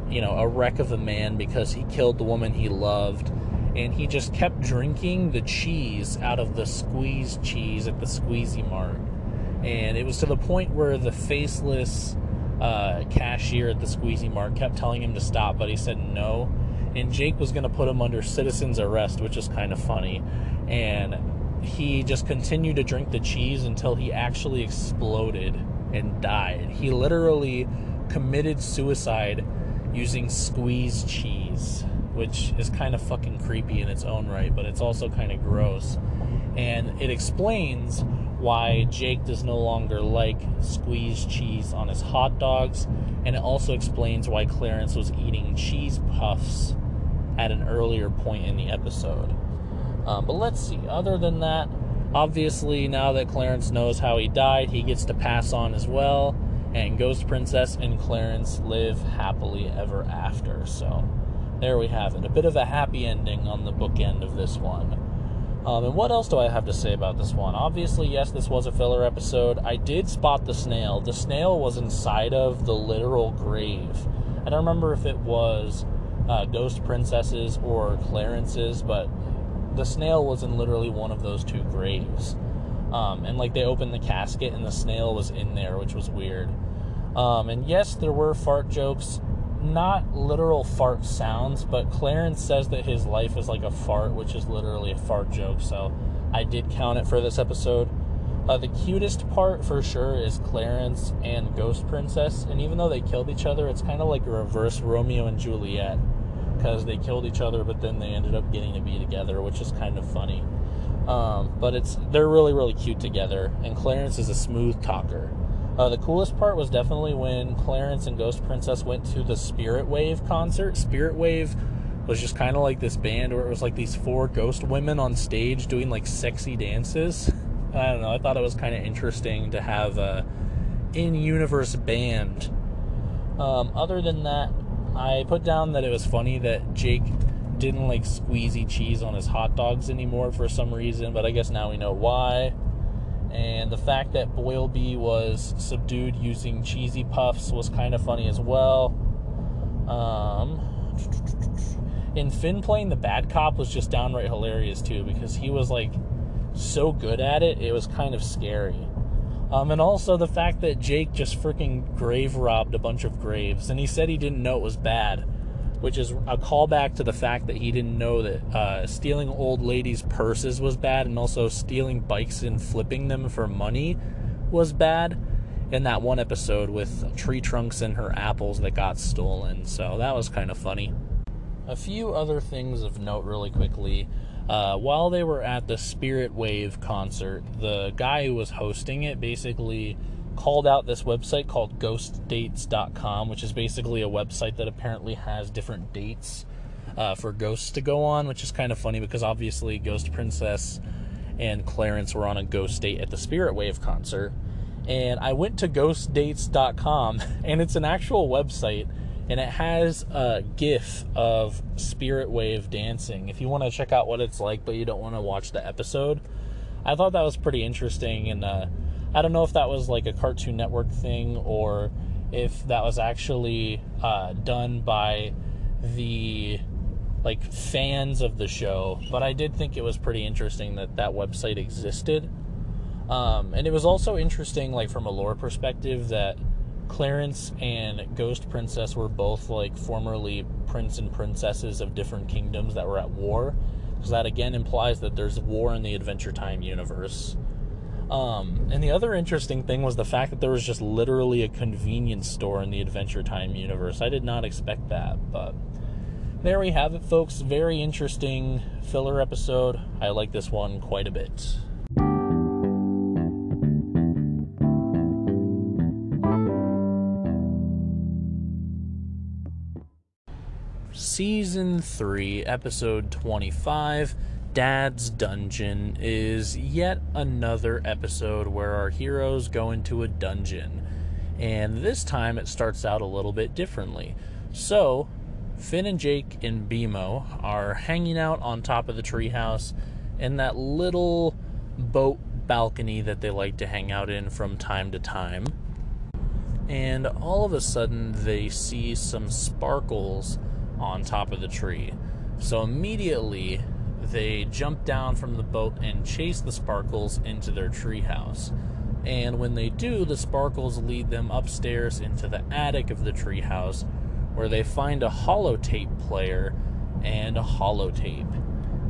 you know, a wreck of a man because he killed the woman he loved, and he just kept drinking the cheese out of the squeeze cheese at the squeezy mart, and it was to the point where the faceless uh, cashier at the squeezy mart kept telling him to stop, but he said no and Jake was going to put him under citizen's arrest, which is kind of funny. And he just continued to drink the cheese until he actually exploded and died. He literally committed suicide using squeezed cheese, which is kind of fucking creepy in its own right, but it's also kind of gross. And it explains why Jake does no longer like squeezed cheese on his hot dogs, and it also explains why Clarence was eating cheese puffs at an earlier point in the episode. Um, but let's see. Other than that, obviously, now that Clarence knows how he died, he gets to pass on as well. And Ghost Princess and Clarence live happily ever after. So there we have it. A bit of a happy ending on the bookend of this one. Um, and what else do I have to say about this one? Obviously, yes, this was a filler episode. I did spot the snail. The snail was inside of the literal grave. I don't remember if it was uh, Ghost Princesses or Clarence's, but the snail was in literally one of those two graves. Um, and like they opened the casket and the snail was in there, which was weird. Um, and yes, there were fart jokes, not literal fart sounds, but Clarence says that his life is like a fart, which is literally a fart joke. So I did count it for this episode. Uh, the cutest part for sure is Clarence and Ghost Princess, and even though they killed each other, it's kind of like a reverse Romeo and Juliet because they killed each other, but then they ended up getting to be together, which is kind of funny. Um, but it's they're really really cute together, and Clarence is a smooth talker. Uh, the coolest part was definitely when Clarence and Ghost Princess went to the Spirit Wave concert. Spirit Wave was just kind of like this band where it was like these four ghost women on stage doing like sexy dances. I don't know. I thought it was kind of interesting to have a in-universe band. Um, other than that, I put down that it was funny that Jake didn't like squeezy cheese on his hot dogs anymore for some reason, but I guess now we know why. And the fact that Boilby was subdued using cheesy puffs was kind of funny as well. Um, and Finn playing the bad cop was just downright hilarious too because he was like so good at it, it was kind of scary. Um, and also the fact that Jake just freaking grave robbed a bunch of graves, and he said he didn't know it was bad, which is a callback to the fact that he didn't know that uh, stealing old ladies' purses was bad, and also stealing bikes and flipping them for money was bad. In that one episode with tree trunks and her apples that got stolen, so that was kind of funny. A few other things of note, really quickly. Uh, while they were at the Spirit Wave concert, the guy who was hosting it basically called out this website called ghostdates.com, which is basically a website that apparently has different dates uh, for ghosts to go on, which is kind of funny because obviously Ghost Princess and Clarence were on a ghost date at the Spirit Wave concert. And I went to ghostdates.com, and it's an actual website and it has a gif of spirit wave dancing if you want to check out what it's like but you don't want to watch the episode i thought that was pretty interesting and uh, i don't know if that was like a cartoon network thing or if that was actually uh, done by the like fans of the show, but I did think it was pretty interesting that that website existed. Um, and it was also interesting, like from a lore perspective, that Clarence and Ghost Princess were both like formerly prince and princesses of different kingdoms that were at war. Because that again implies that there's war in the Adventure Time universe. Um, and the other interesting thing was the fact that there was just literally a convenience store in the Adventure Time universe. I did not expect that, but there we have it, folks. Very interesting filler episode. I like this one quite a bit. Season 3, Episode 25 Dad's Dungeon is yet another episode where our heroes go into a dungeon. And this time it starts out a little bit differently. So, Finn and Jake and BMO are hanging out on top of the treehouse in that little boat balcony that they like to hang out in from time to time. And all of a sudden, they see some sparkles on top of the tree. So immediately, they jump down from the boat and chase the sparkles into their treehouse. And when they do, the sparkles lead them upstairs into the attic of the treehouse, where they find a holotape player and a holotape.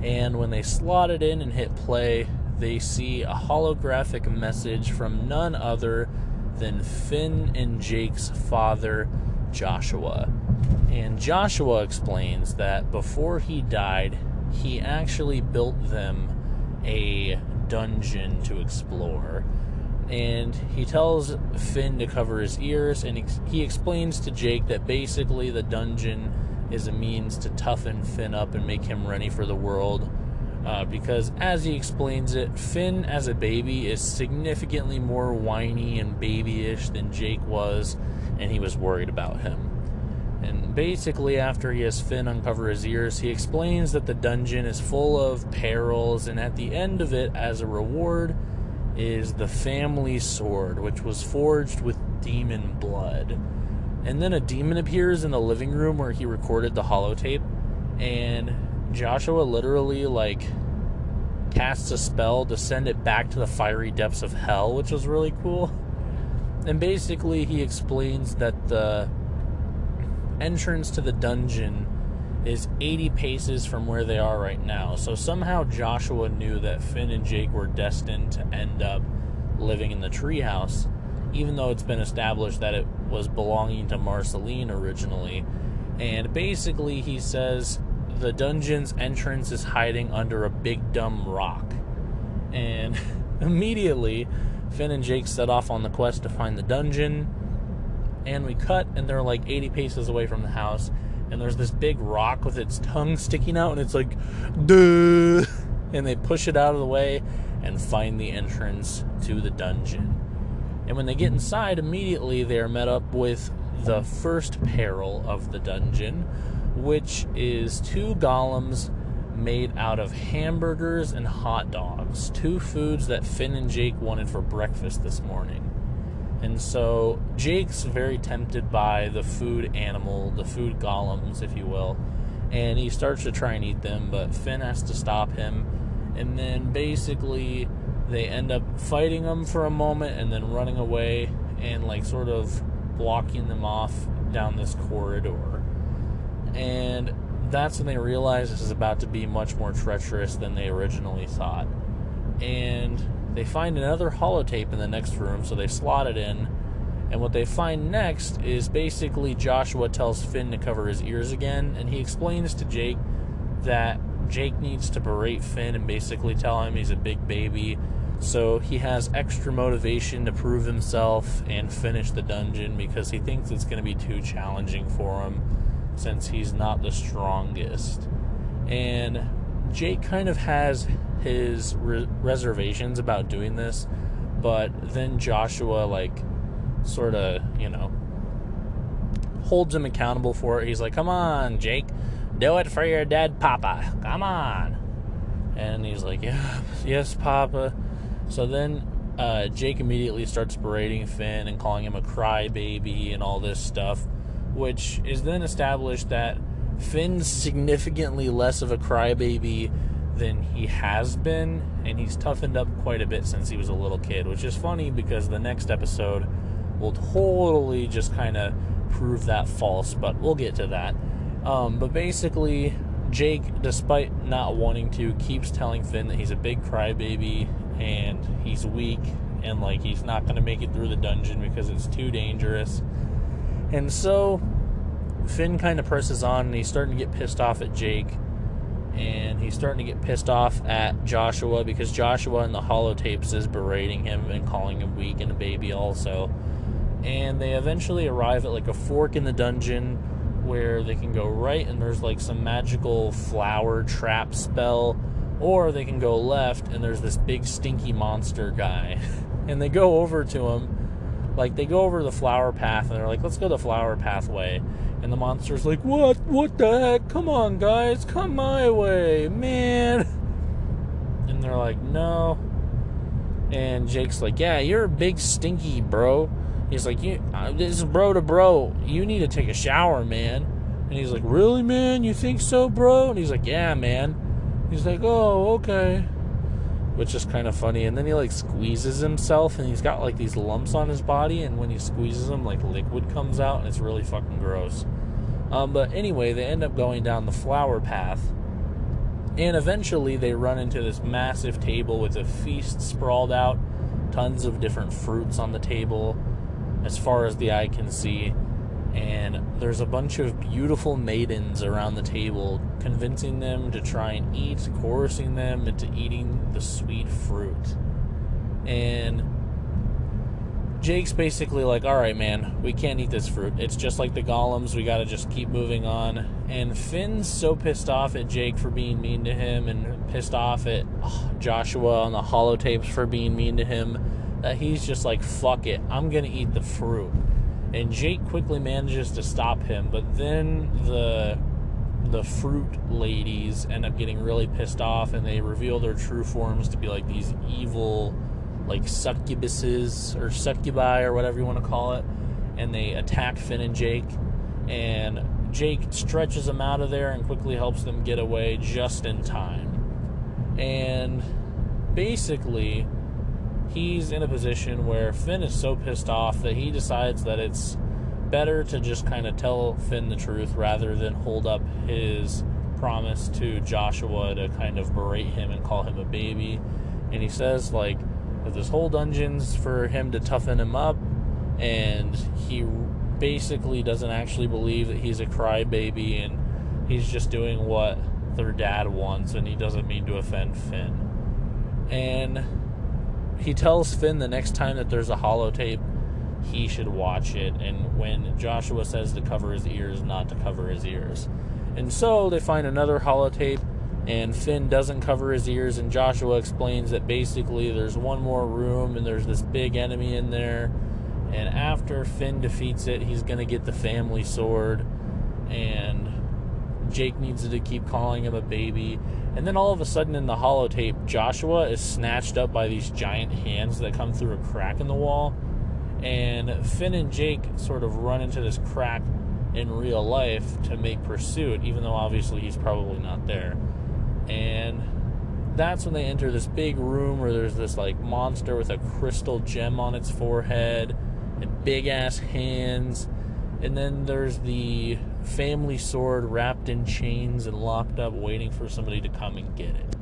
And when they slot it in and hit play, they see a holographic message from none other than Finn and Jake's father, Joshua. And Joshua explains that before he died, he actually built them a dungeon to explore. And he tells Finn to cover his ears, and he explains to Jake that basically the dungeon is a means to toughen Finn up and make him ready for the world. Uh, because, as he explains it, Finn as a baby is significantly more whiny and babyish than Jake was, and he was worried about him. And basically, after he has Finn uncover his ears, he explains that the dungeon is full of perils, and at the end of it, as a reward, is the family sword, which was forged with demon blood. And then a demon appears in the living room where he recorded the holotape, and Joshua literally, like, casts a spell to send it back to the fiery depths of hell, which was really cool. And basically, he explains that the entrance to the dungeon is 80 paces from where they are right now. So somehow Joshua knew that Finn and Jake were destined to end up living in the treehouse, even though it's been established that it was belonging to Marceline originally. And basically, he says the dungeon's entrance is hiding under a big dumb rock. And immediately, Finn and Jake set off on the quest to find the dungeon and we cut and they're like 80 paces away from the house and there's this big rock with its tongue sticking out and it's like duh. And they push it out of the way and find the entrance to the dungeon. And when they get inside immediately they are met up with the first peril of the dungeon which is two golems made out of hamburgers and hot dogs. Two foods that finn and jake wanted for breakfast this morning and so Jake's very tempted by the food animal, the food golems, if you will. And he starts to try and eat them, but Finn has to stop him. And then basically they end up fighting them for a moment and then running away and like sort of blocking them off down this corridor. And that's when they realize this is about to be much more treacherous than they originally thought. And they find another holotape in the next room, so they slot it in. And what they find next is basically Joshua tells Finn to cover his ears again, and he explains to Jake that Jake needs to berate Finn and basically tell him he's a big baby. So he has extra motivation to prove himself and finish the dungeon because he thinks it's going to be too challenging for him since he's not the strongest. And Jake kind of has his re- reservations about doing this, but then Joshua like sort of, you know, holds him accountable for it. He's like, "Come on, Jake, do it for your dead papa. Come on." And he's like, "Yeah, yes, papa." So then uh, Jake immediately starts berating Finn and calling him a crybaby and all this stuff, which is then established that Finn's significantly less of a crybaby than he has been, and he's toughened up quite a bit since he was a little kid, which is funny because the next episode will totally just kind of prove that false, but we'll get to that. Um, but basically, Jake, despite not wanting to, keeps telling Finn that he's a big crybaby and he's weak and like he's not going to make it through the dungeon because it's too dangerous. And so Finn kind of presses on and he's starting to get pissed off at Jake and he's starting to get pissed off at Joshua because Joshua in the holotapes is berating him and calling him weak and a baby also. And they eventually arrive at like a fork in the dungeon where they can go right and there's like some magical flower trap spell or they can go left and there's this big stinky monster guy. and they go over to him like they go over the flower path and they're like, "Let's go the flower pathway." And the monster's like, "What? What the heck? Come on, guys, come my way, man!" And they're like, "No." And Jake's like, "Yeah, you're a big stinky bro." He's like, "You, uh, this is bro to bro. You need to take a shower, man." And he's like, "Really, man? You think so, bro?" And he's like, "Yeah, man." He's like, "Oh, okay." Which is kind of funny. And then he like squeezes himself, and he's got like these lumps on his body, and when he squeezes them, like liquid comes out, and it's really fucking gross. Um, but anyway, they end up going down the flower path, and eventually they run into this massive table with a feast sprawled out, tons of different fruits on the table, as far as the eye can see and there's a bunch of beautiful maidens around the table, convincing them to try and eat, coercing them into eating the sweet fruit. And Jake's basically like, all right, man, we can't eat this fruit. It's just like the golems. We got to just keep moving on. And Finn's so pissed off at Jake for being mean to him and pissed off at oh, Joshua on the holotapes for being mean to him that he's just like, fuck it. I'm going to eat the fruit and Jake quickly manages to stop him, but then the the fruit ladies end up getting really pissed off and they reveal their true forms to be like these evil like succubuses or succubi or whatever you want to call it and they attack Finn and Jake and Jake stretches them out of there and quickly helps them get away just in time. And basically he's in a position where Finn is so pissed off that he decides that it's better to just kind of tell Finn the truth rather than hold up his promise to Joshua to kind of berate him and call him a baby. And he says, like, that this whole dungeon's for him to toughen him up, and he basically doesn't actually believe that he's a crybaby and he's just doing what their dad wants and he doesn't mean to offend Finn. And he tells Finn the next time that there's a holotape, he should watch it. And when Joshua says to cover his ears, not to cover his ears. And so they find another holotape, and Finn doesn't cover his ears. And Joshua explains that basically there's one more room, and there's this big enemy in there. And after Finn defeats it, he's going to get the family sword. And Jake needs to keep calling him a baby. And then all of a sudden in the holotape, Joshua is snatched up by these giant hands that come through a crack in the wall. And Finn and Jake sort of run into this crack in real life to make pursuit, even though obviously he's probably not there. And that's when they enter this big room where there's this like monster with a crystal gem on its forehead and big ass hands. And then there's the family sword wrapped in chains and locked up, waiting for somebody to come and get it.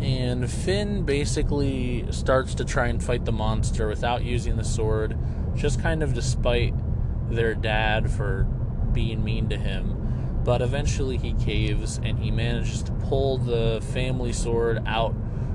And Finn basically starts to try and fight the monster without using the sword, just kind of despite their dad for being mean to him. But eventually he caves and he manages to pull the family sword out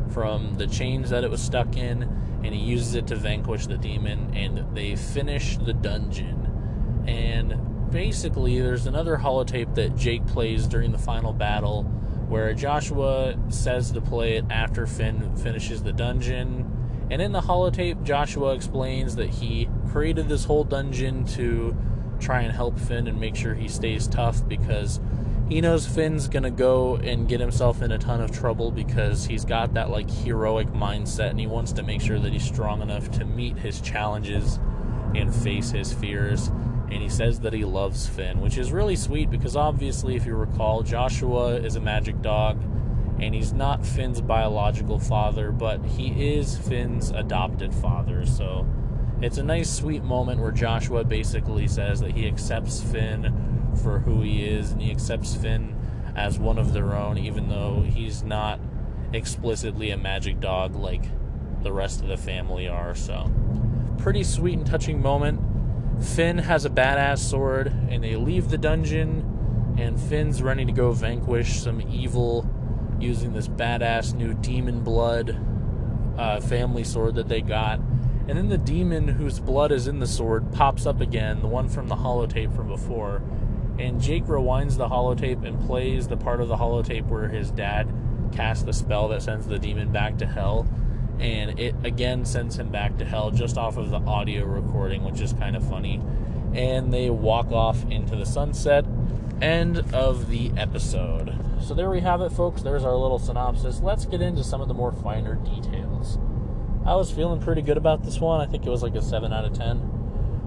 from the chains that it was stuck in and he uses it to vanquish the demon and they finish the dungeon. And basically, there's another holotape that Jake plays during the final battle where Joshua says to play it after Finn finishes the dungeon. And in the holotape, Joshua explains that he created this whole dungeon to try and help Finn and make sure he stays tough because he knows Finn's gonna go and get himself in a ton of trouble because he's got that like heroic mindset and he wants to make sure that he's strong enough to meet his challenges and face his fears and he says that he loves Finn, which is really sweet because obviously, if you recall, Joshua is a magic dog and he's not Finn's biological father, but he is Finn's adopted father. So it's a nice, sweet moment where Joshua basically says that he accepts Finn for who he is and he accepts Finn as one of their own, even though he's not explicitly a magic dog like the rest of the family are. So, pretty sweet and touching moment. Finn has a badass sword, and they leave the dungeon, and Finn's ready to go vanquish some evil using this badass new demon blood uh, family sword that they got. And then the demon whose blood is in the sword pops up again, the one from the holotape from before. And Jake rewinds the holotape and plays the part of the holotape where his dad cast the spell that sends the demon back to hell. And it again sends him back to hell just off of the audio recording, which is kind of funny. And they walk off into the sunset. End of the episode. So there we have it, folks. There's our little synopsis. Let's get into some of the more finer details. I was feeling pretty good about this one. I think it was like a 7 out of 10.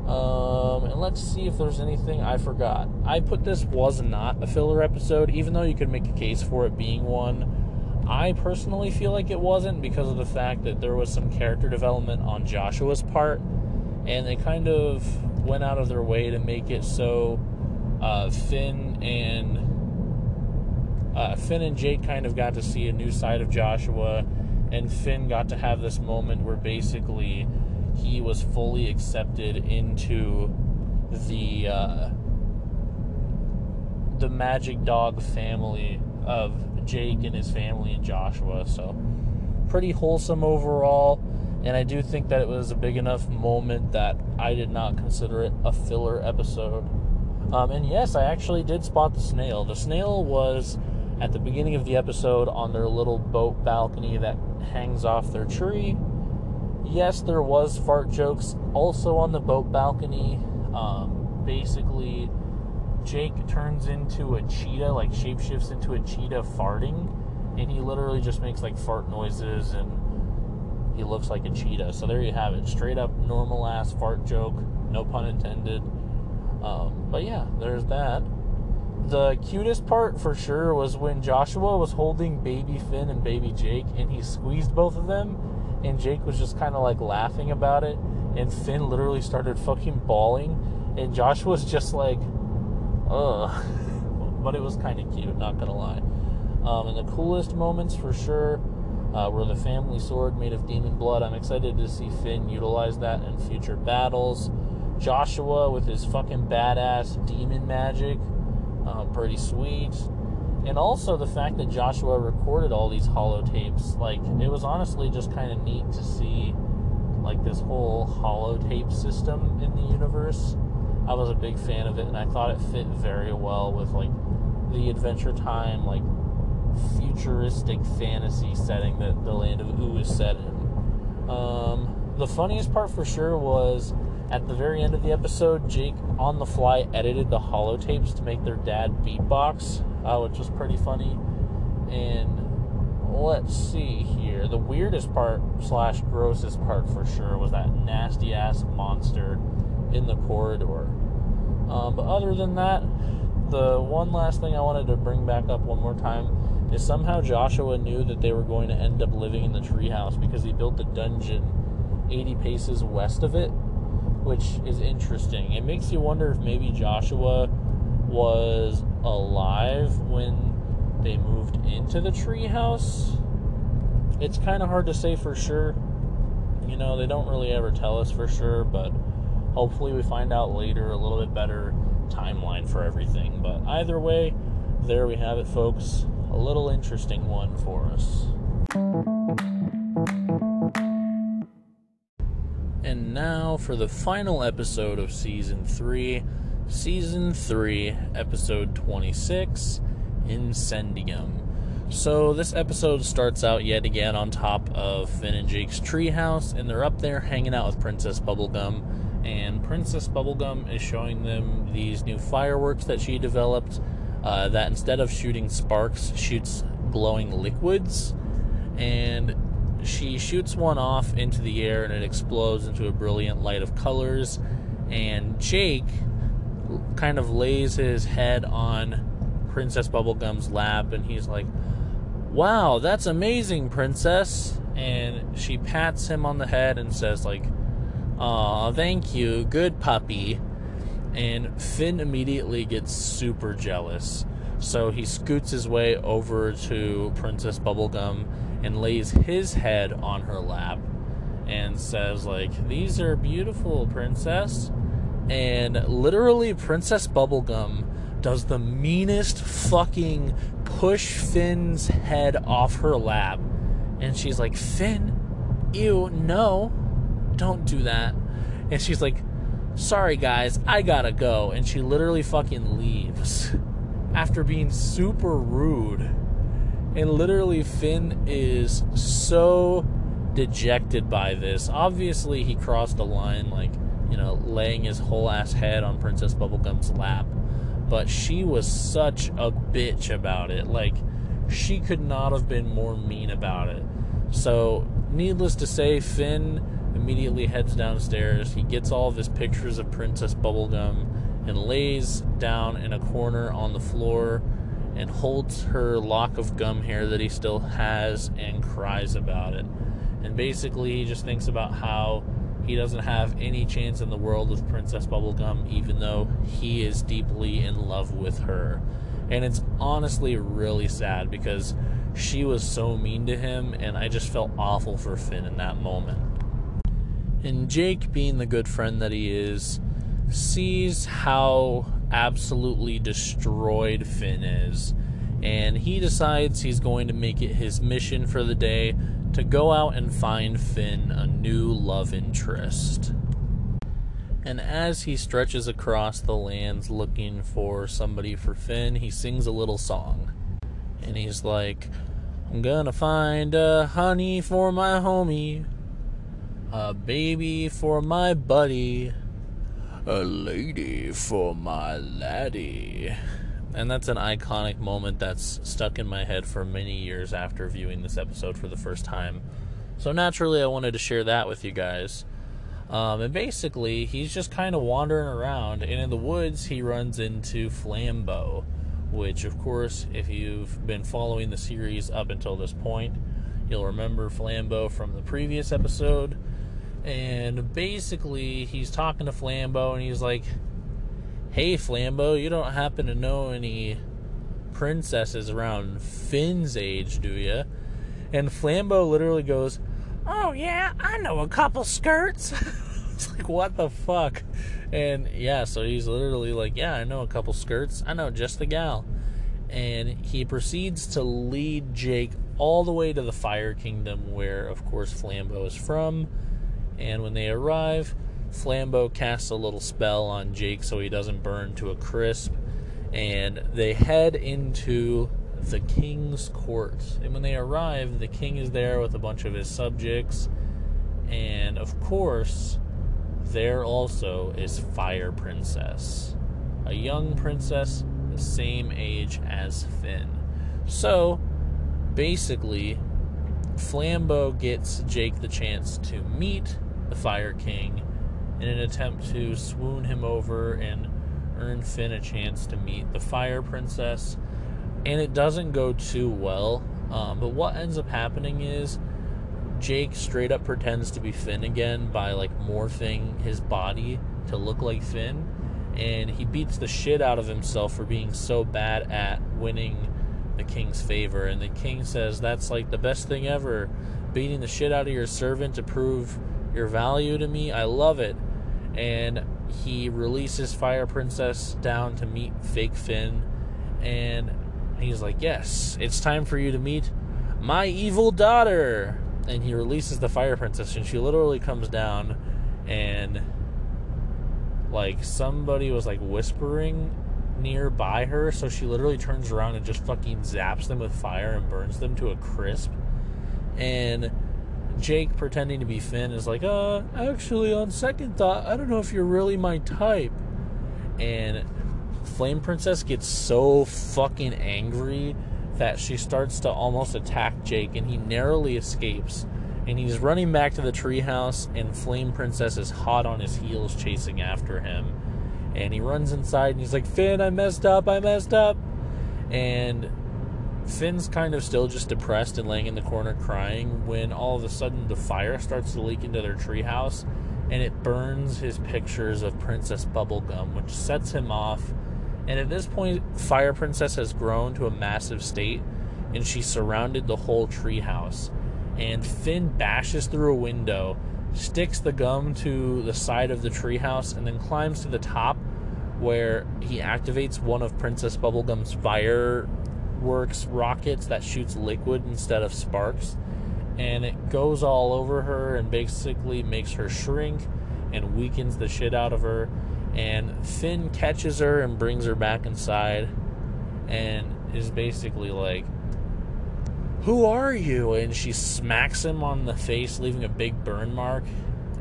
Um, and let's see if there's anything I forgot. I put this was not a filler episode, even though you could make a case for it being one. I personally feel like it wasn't because of the fact that there was some character development on Joshua's part, and they kind of went out of their way to make it so uh, Finn and uh, Finn and Jake kind of got to see a new side of Joshua, and Finn got to have this moment where basically he was fully accepted into the uh, the Magic Dog family of Jake and his family and Joshua. So pretty wholesome overall. And I do think that it was a big enough moment that I did not consider it a filler episode. Um, and yes, I actually did spot the snail. The snail was at the beginning of the episode on their little boat balcony that hangs off their tree. Yes, there was fart jokes also on the boat balcony. Um, basically, Jake turns into a cheetah, like shapeshifts into a cheetah farting, and he literally just makes like fart noises and he looks like a cheetah. So there you have it. Straight up normal ass fart joke, no pun intended. Um, but yeah, there's that the cutest part for sure was when Joshua was holding baby Finn and baby Jake and he squeezed both of them and Jake was just kind of like laughing about it and Finn literally started fucking bawling and Joshua was just like ugh. But it was kind of cute not gonna lie. Um, and the coolest moments for sure uh, were the family sword made of demon blood. I'm excited to see Finn utilize that in future battles. Joshua with his fucking badass demon magic. Uh, pretty sweet. And also the fact that Joshua recorded all these holotapes, like it was honestly just kind of neat to see like this whole holotape system in the universe. I was a big fan of it and I thought it fit very well with like the Adventure Time like futuristic fantasy setting that the land of Ooo is set in. Um, the funniest part for sure was at the very end of the episode, Jake on the fly edited the holotapes to make their dad beatbox, uh, which was pretty funny. And let's see here. The weirdest part slash grossest part for sure was that nasty ass monster in the corridor. Um, but other than that, the one last thing I wanted to bring back up one more time is somehow Joshua knew that they were going to end up living in the treehouse because he built the dungeon 80 paces west of it which is interesting. It makes you wonder if maybe Joshua was alive when they moved into the treehouse. It's kind of hard to say for sure. You know, they don't really ever tell us for sure, but hopefully we find out later a little bit better timeline for everything. But either way, there we have it, folks. A little interesting one for us. And now for the final episode of season 3, season 3, episode 26, Incendium. So this episode starts out yet again on top of Finn and Jake's treehouse, and they're up there hanging out with Princess Bubblegum. And Princess Bubblegum is showing them these new fireworks that she developed. Uh, that instead of shooting sparks, shoots glowing liquids. And she shoots one off into the air and it explodes into a brilliant light of colors. And Jake kind of lays his head on Princess Bubblegum's lap and he's like, Wow, that's amazing, Princess. And she pats him on the head and says, like, Aw, thank you, good puppy. And Finn immediately gets super jealous. So he scoots his way over to Princess Bubblegum and lays his head on her lap and says like these are beautiful princess and literally princess bubblegum does the meanest fucking push finn's head off her lap and she's like finn ew no don't do that and she's like sorry guys i gotta go and she literally fucking leaves after being super rude and literally finn is so dejected by this. Obviously, he crossed a line, like, you know, laying his whole ass head on Princess Bubblegum's lap. But she was such a bitch about it. Like, she could not have been more mean about it. So, needless to say, Finn immediately heads downstairs. He gets all of his pictures of Princess Bubblegum and lays down in a corner on the floor and holds her lock of gum hair that he still has and cries about it. And basically, he just thinks about how he doesn't have any chance in the world with Princess Bubblegum, even though he is deeply in love with her. And it's honestly really sad because she was so mean to him, and I just felt awful for Finn in that moment. And Jake, being the good friend that he is, sees how absolutely destroyed Finn is. And he decides he's going to make it his mission for the day to go out and find Finn a new love interest. And as he stretches across the lands looking for somebody for Finn, he sings a little song. And he's like, I'm gonna find a honey for my homie, a baby for my buddy, a lady for my laddie. And that's an iconic moment that's stuck in my head for many years after viewing this episode for the first time. So naturally, I wanted to share that with you guys. Um, and basically, he's just kind of wandering around, and in the woods, he runs into Flambo, which, of course, if you've been following the series up until this point, you'll remember Flambo from the previous episode. And basically, he's talking to Flambo, and he's like, Hey, Flambo, you don't happen to know any princesses around Finn's age, do you? And Flambo literally goes, Oh, yeah, I know a couple skirts. it's like, what the fuck? And yeah, so he's literally like, Yeah, I know a couple skirts. I know just the gal. And he proceeds to lead Jake all the way to the Fire Kingdom, where, of course, Flambo is from. And when they arrive, Flambo casts a little spell on Jake so he doesn't burn to a crisp, and they head into the king's court. And when they arrive, the king is there with a bunch of his subjects, and of course, there also is Fire Princess, a young princess the same age as Finn. So, basically, Flambo gets Jake the chance to meet the Fire King in an attempt to swoon him over and earn Finn a chance to meet the Fire Princess. And it doesn't go too well. Um, but what ends up happening is Jake straight up pretends to be Finn again by like morphing his body to look like Finn. And he beats the shit out of himself for being so bad at winning the king's favor. And the king says, That's like the best thing ever. Beating the shit out of your servant to prove your value to me. I love it. And he releases Fire Princess down to meet Fake Finn. And he's like, Yes, it's time for you to meet my evil daughter. And he releases the Fire Princess, and she literally comes down and like somebody was like whispering nearby her, so she literally turns around and just fucking zaps them with fire and burns them to a crisp. And Jake pretending to be Finn is like, uh, actually, on second thought, I don't know if you're really my type. And Flame Princess gets so fucking angry that she starts to almost attack Jake, and he narrowly escapes. And he's running back to the treehouse, and Flame Princess is hot on his heels chasing after him. And he runs inside and he's like, Finn, I messed up, I messed up. And Finn's kind of still just depressed and laying in the corner crying when all of a sudden the fire starts to leak into their treehouse and it burns his pictures of Princess Bubblegum, which sets him off. And at this point, Fire Princess has grown to a massive state and she surrounded the whole treehouse. And Finn bashes through a window, sticks the gum to the side of the treehouse, and then climbs to the top where he activates one of Princess Bubblegum's fireworks rockets that shoots liquid instead of sparks. And it goes all over her and basically makes her shrink and weakens the shit out of her. And Finn catches her and brings her back inside and is basically like, Who are you? And she smacks him on the face, leaving a big burn mark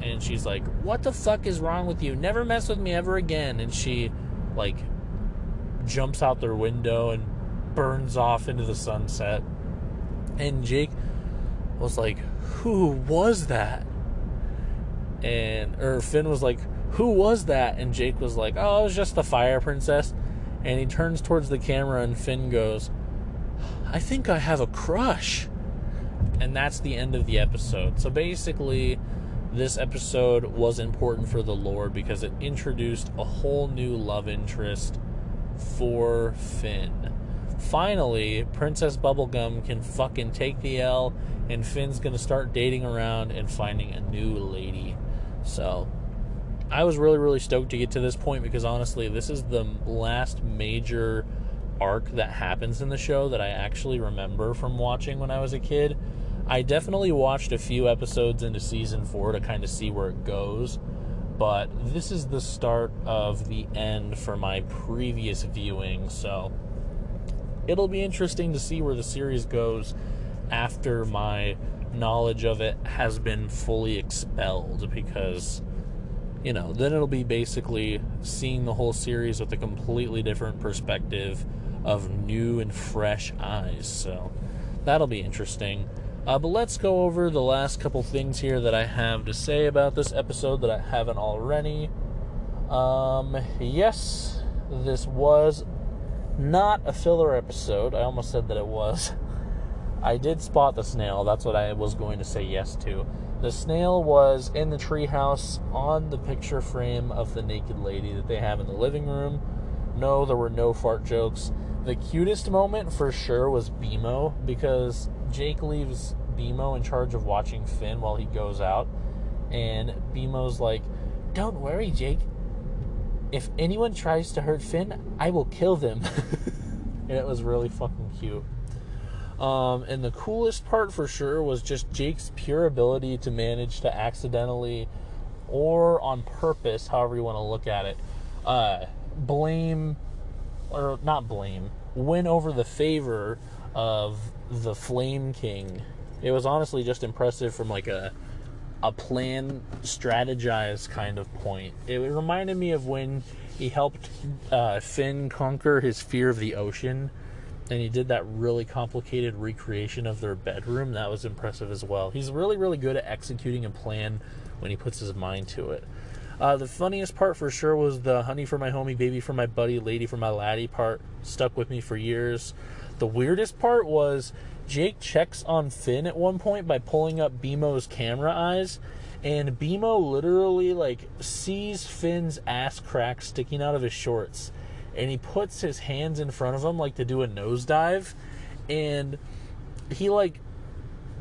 and she's like, "What the fuck is wrong with you? Never mess with me ever again." And she like jumps out their window and burns off into the sunset. And Jake was like, "Who was that?" And or Finn was like, "Who was that?" And Jake was like, "Oh, it was just the fire princess." And he turns towards the camera and Finn goes, "I think I have a crush." And that's the end of the episode. So basically, this episode was important for the Lord because it introduced a whole new love interest for Finn. Finally, Princess Bubblegum can fucking take the L, and Finn's gonna start dating around and finding a new lady. So, I was really, really stoked to get to this point because honestly, this is the last major arc that happens in the show that I actually remember from watching when I was a kid. I definitely watched a few episodes into season four to kind of see where it goes, but this is the start of the end for my previous viewing, so it'll be interesting to see where the series goes after my knowledge of it has been fully expelled because you know then it'll be basically seeing the whole series with a completely different perspective of new and fresh eyes so that'll be interesting uh, but let's go over the last couple things here that I have to say about this episode that I haven't already. Um, yes, this was not a filler episode. I almost said that it was. I did spot the snail. That's what I was going to say yes to. The snail was in the treehouse on the picture frame of the naked lady that they have in the living room. No, there were no fart jokes. The cutest moment for sure was BMO because Jake leaves BMO in charge of watching Finn while he goes out. And BMO's like, Don't worry, Jake. If anyone tries to hurt Finn, I will kill them. and it was really fucking cute. Um, and the coolest part for sure was just Jake's pure ability to manage to accidentally or on purpose, however you want to look at it, uh, blame or not blame, win over the favor of the Flame King. It was honestly just impressive from like a a plan strategized kind of point. It reminded me of when he helped uh, Finn conquer his fear of the ocean, and he did that really complicated recreation of their bedroom. That was impressive as well. He's really, really good at executing a plan when he puts his mind to it. Uh, the funniest part for sure was the honey for my homie, baby for my buddy, lady for my laddie part. Stuck with me for years. The weirdest part was Jake checks on Finn at one point by pulling up BMO's camera eyes, and BMO literally like sees Finn's ass crack sticking out of his shorts, and he puts his hands in front of him like to do a nosedive, and he like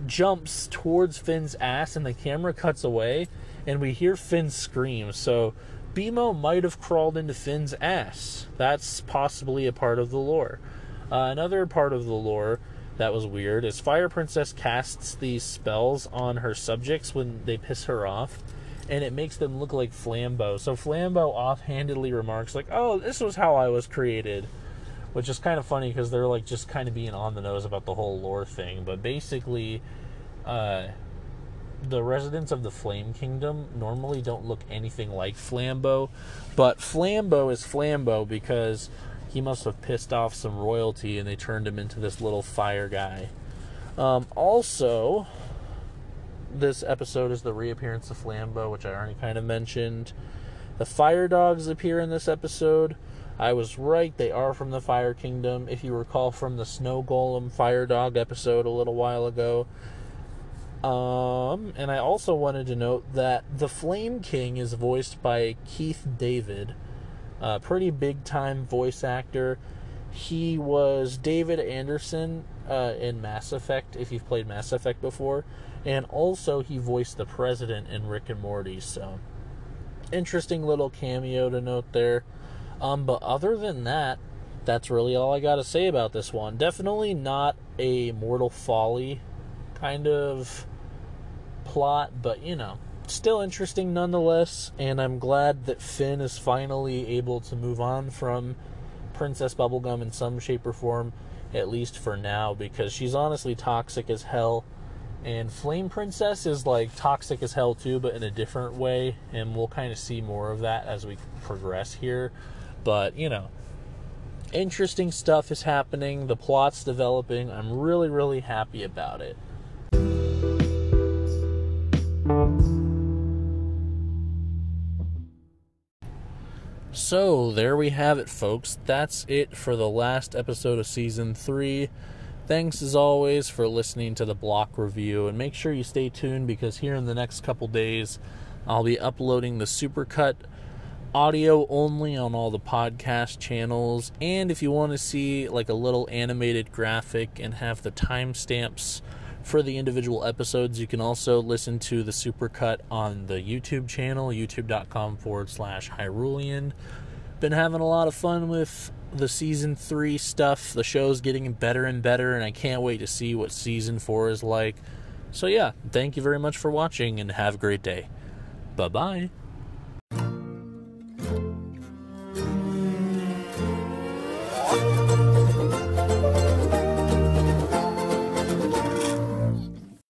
jumps towards Finn's ass, and the camera cuts away, and we hear Finn scream. So BMO might have crawled into Finn's ass. That's possibly a part of the lore. Uh, another part of the lore that was weird is Fire Princess casts these spells on her subjects when they piss her off, and it makes them look like Flambo. So Flambo offhandedly remarks like, "Oh, this was how I was created," which is kind of funny because they're like just kind of being on the nose about the whole lore thing. But basically, uh, the residents of the Flame Kingdom normally don't look anything like Flambo, but Flambo is Flambo because he must have pissed off some royalty and they turned him into this little fire guy. Um, also, this episode is the reappearance of Flambo, which I already kind of mentioned. The fire dogs appear in this episode. I was right, they are from the Fire Kingdom. If you recall from the Snow Golem Fire Dog episode a little while ago. Um, and I also wanted to note that the Flame King is voiced by Keith David, a pretty big time voice actor. He was David Anderson uh, in Mass Effect, if you've played Mass Effect before, and also he voiced the President in Rick and Morty. So, interesting little cameo to note there. Um, but other than that, that's really all I got to say about this one. Definitely not a Mortal Folly kind of plot, but you know, still interesting nonetheless. And I'm glad that Finn is finally able to move on from Princess Bubblegum in some shape or form, at least for now, because she's honestly toxic as hell. And Flame Princess is like toxic as hell too, but in a different way. And we'll kind of see more of that as we progress here. But, you know, interesting stuff is happening. The plot's developing. I'm really, really happy about it. So, there we have it, folks. That's it for the last episode of season three. Thanks as always for listening to the block review, and make sure you stay tuned because here in the next couple days, I'll be uploading the supercut audio only on all the podcast channels. And if you want to see like a little animated graphic and have the timestamps for the individual episodes, you can also listen to the supercut on the YouTube channel, youtube.com forward slash Hyrulean. Been having a lot of fun with the season three stuff. The show's getting better and better, and I can't wait to see what season four is like. So, yeah, thank you very much for watching and have a great day. Bye bye.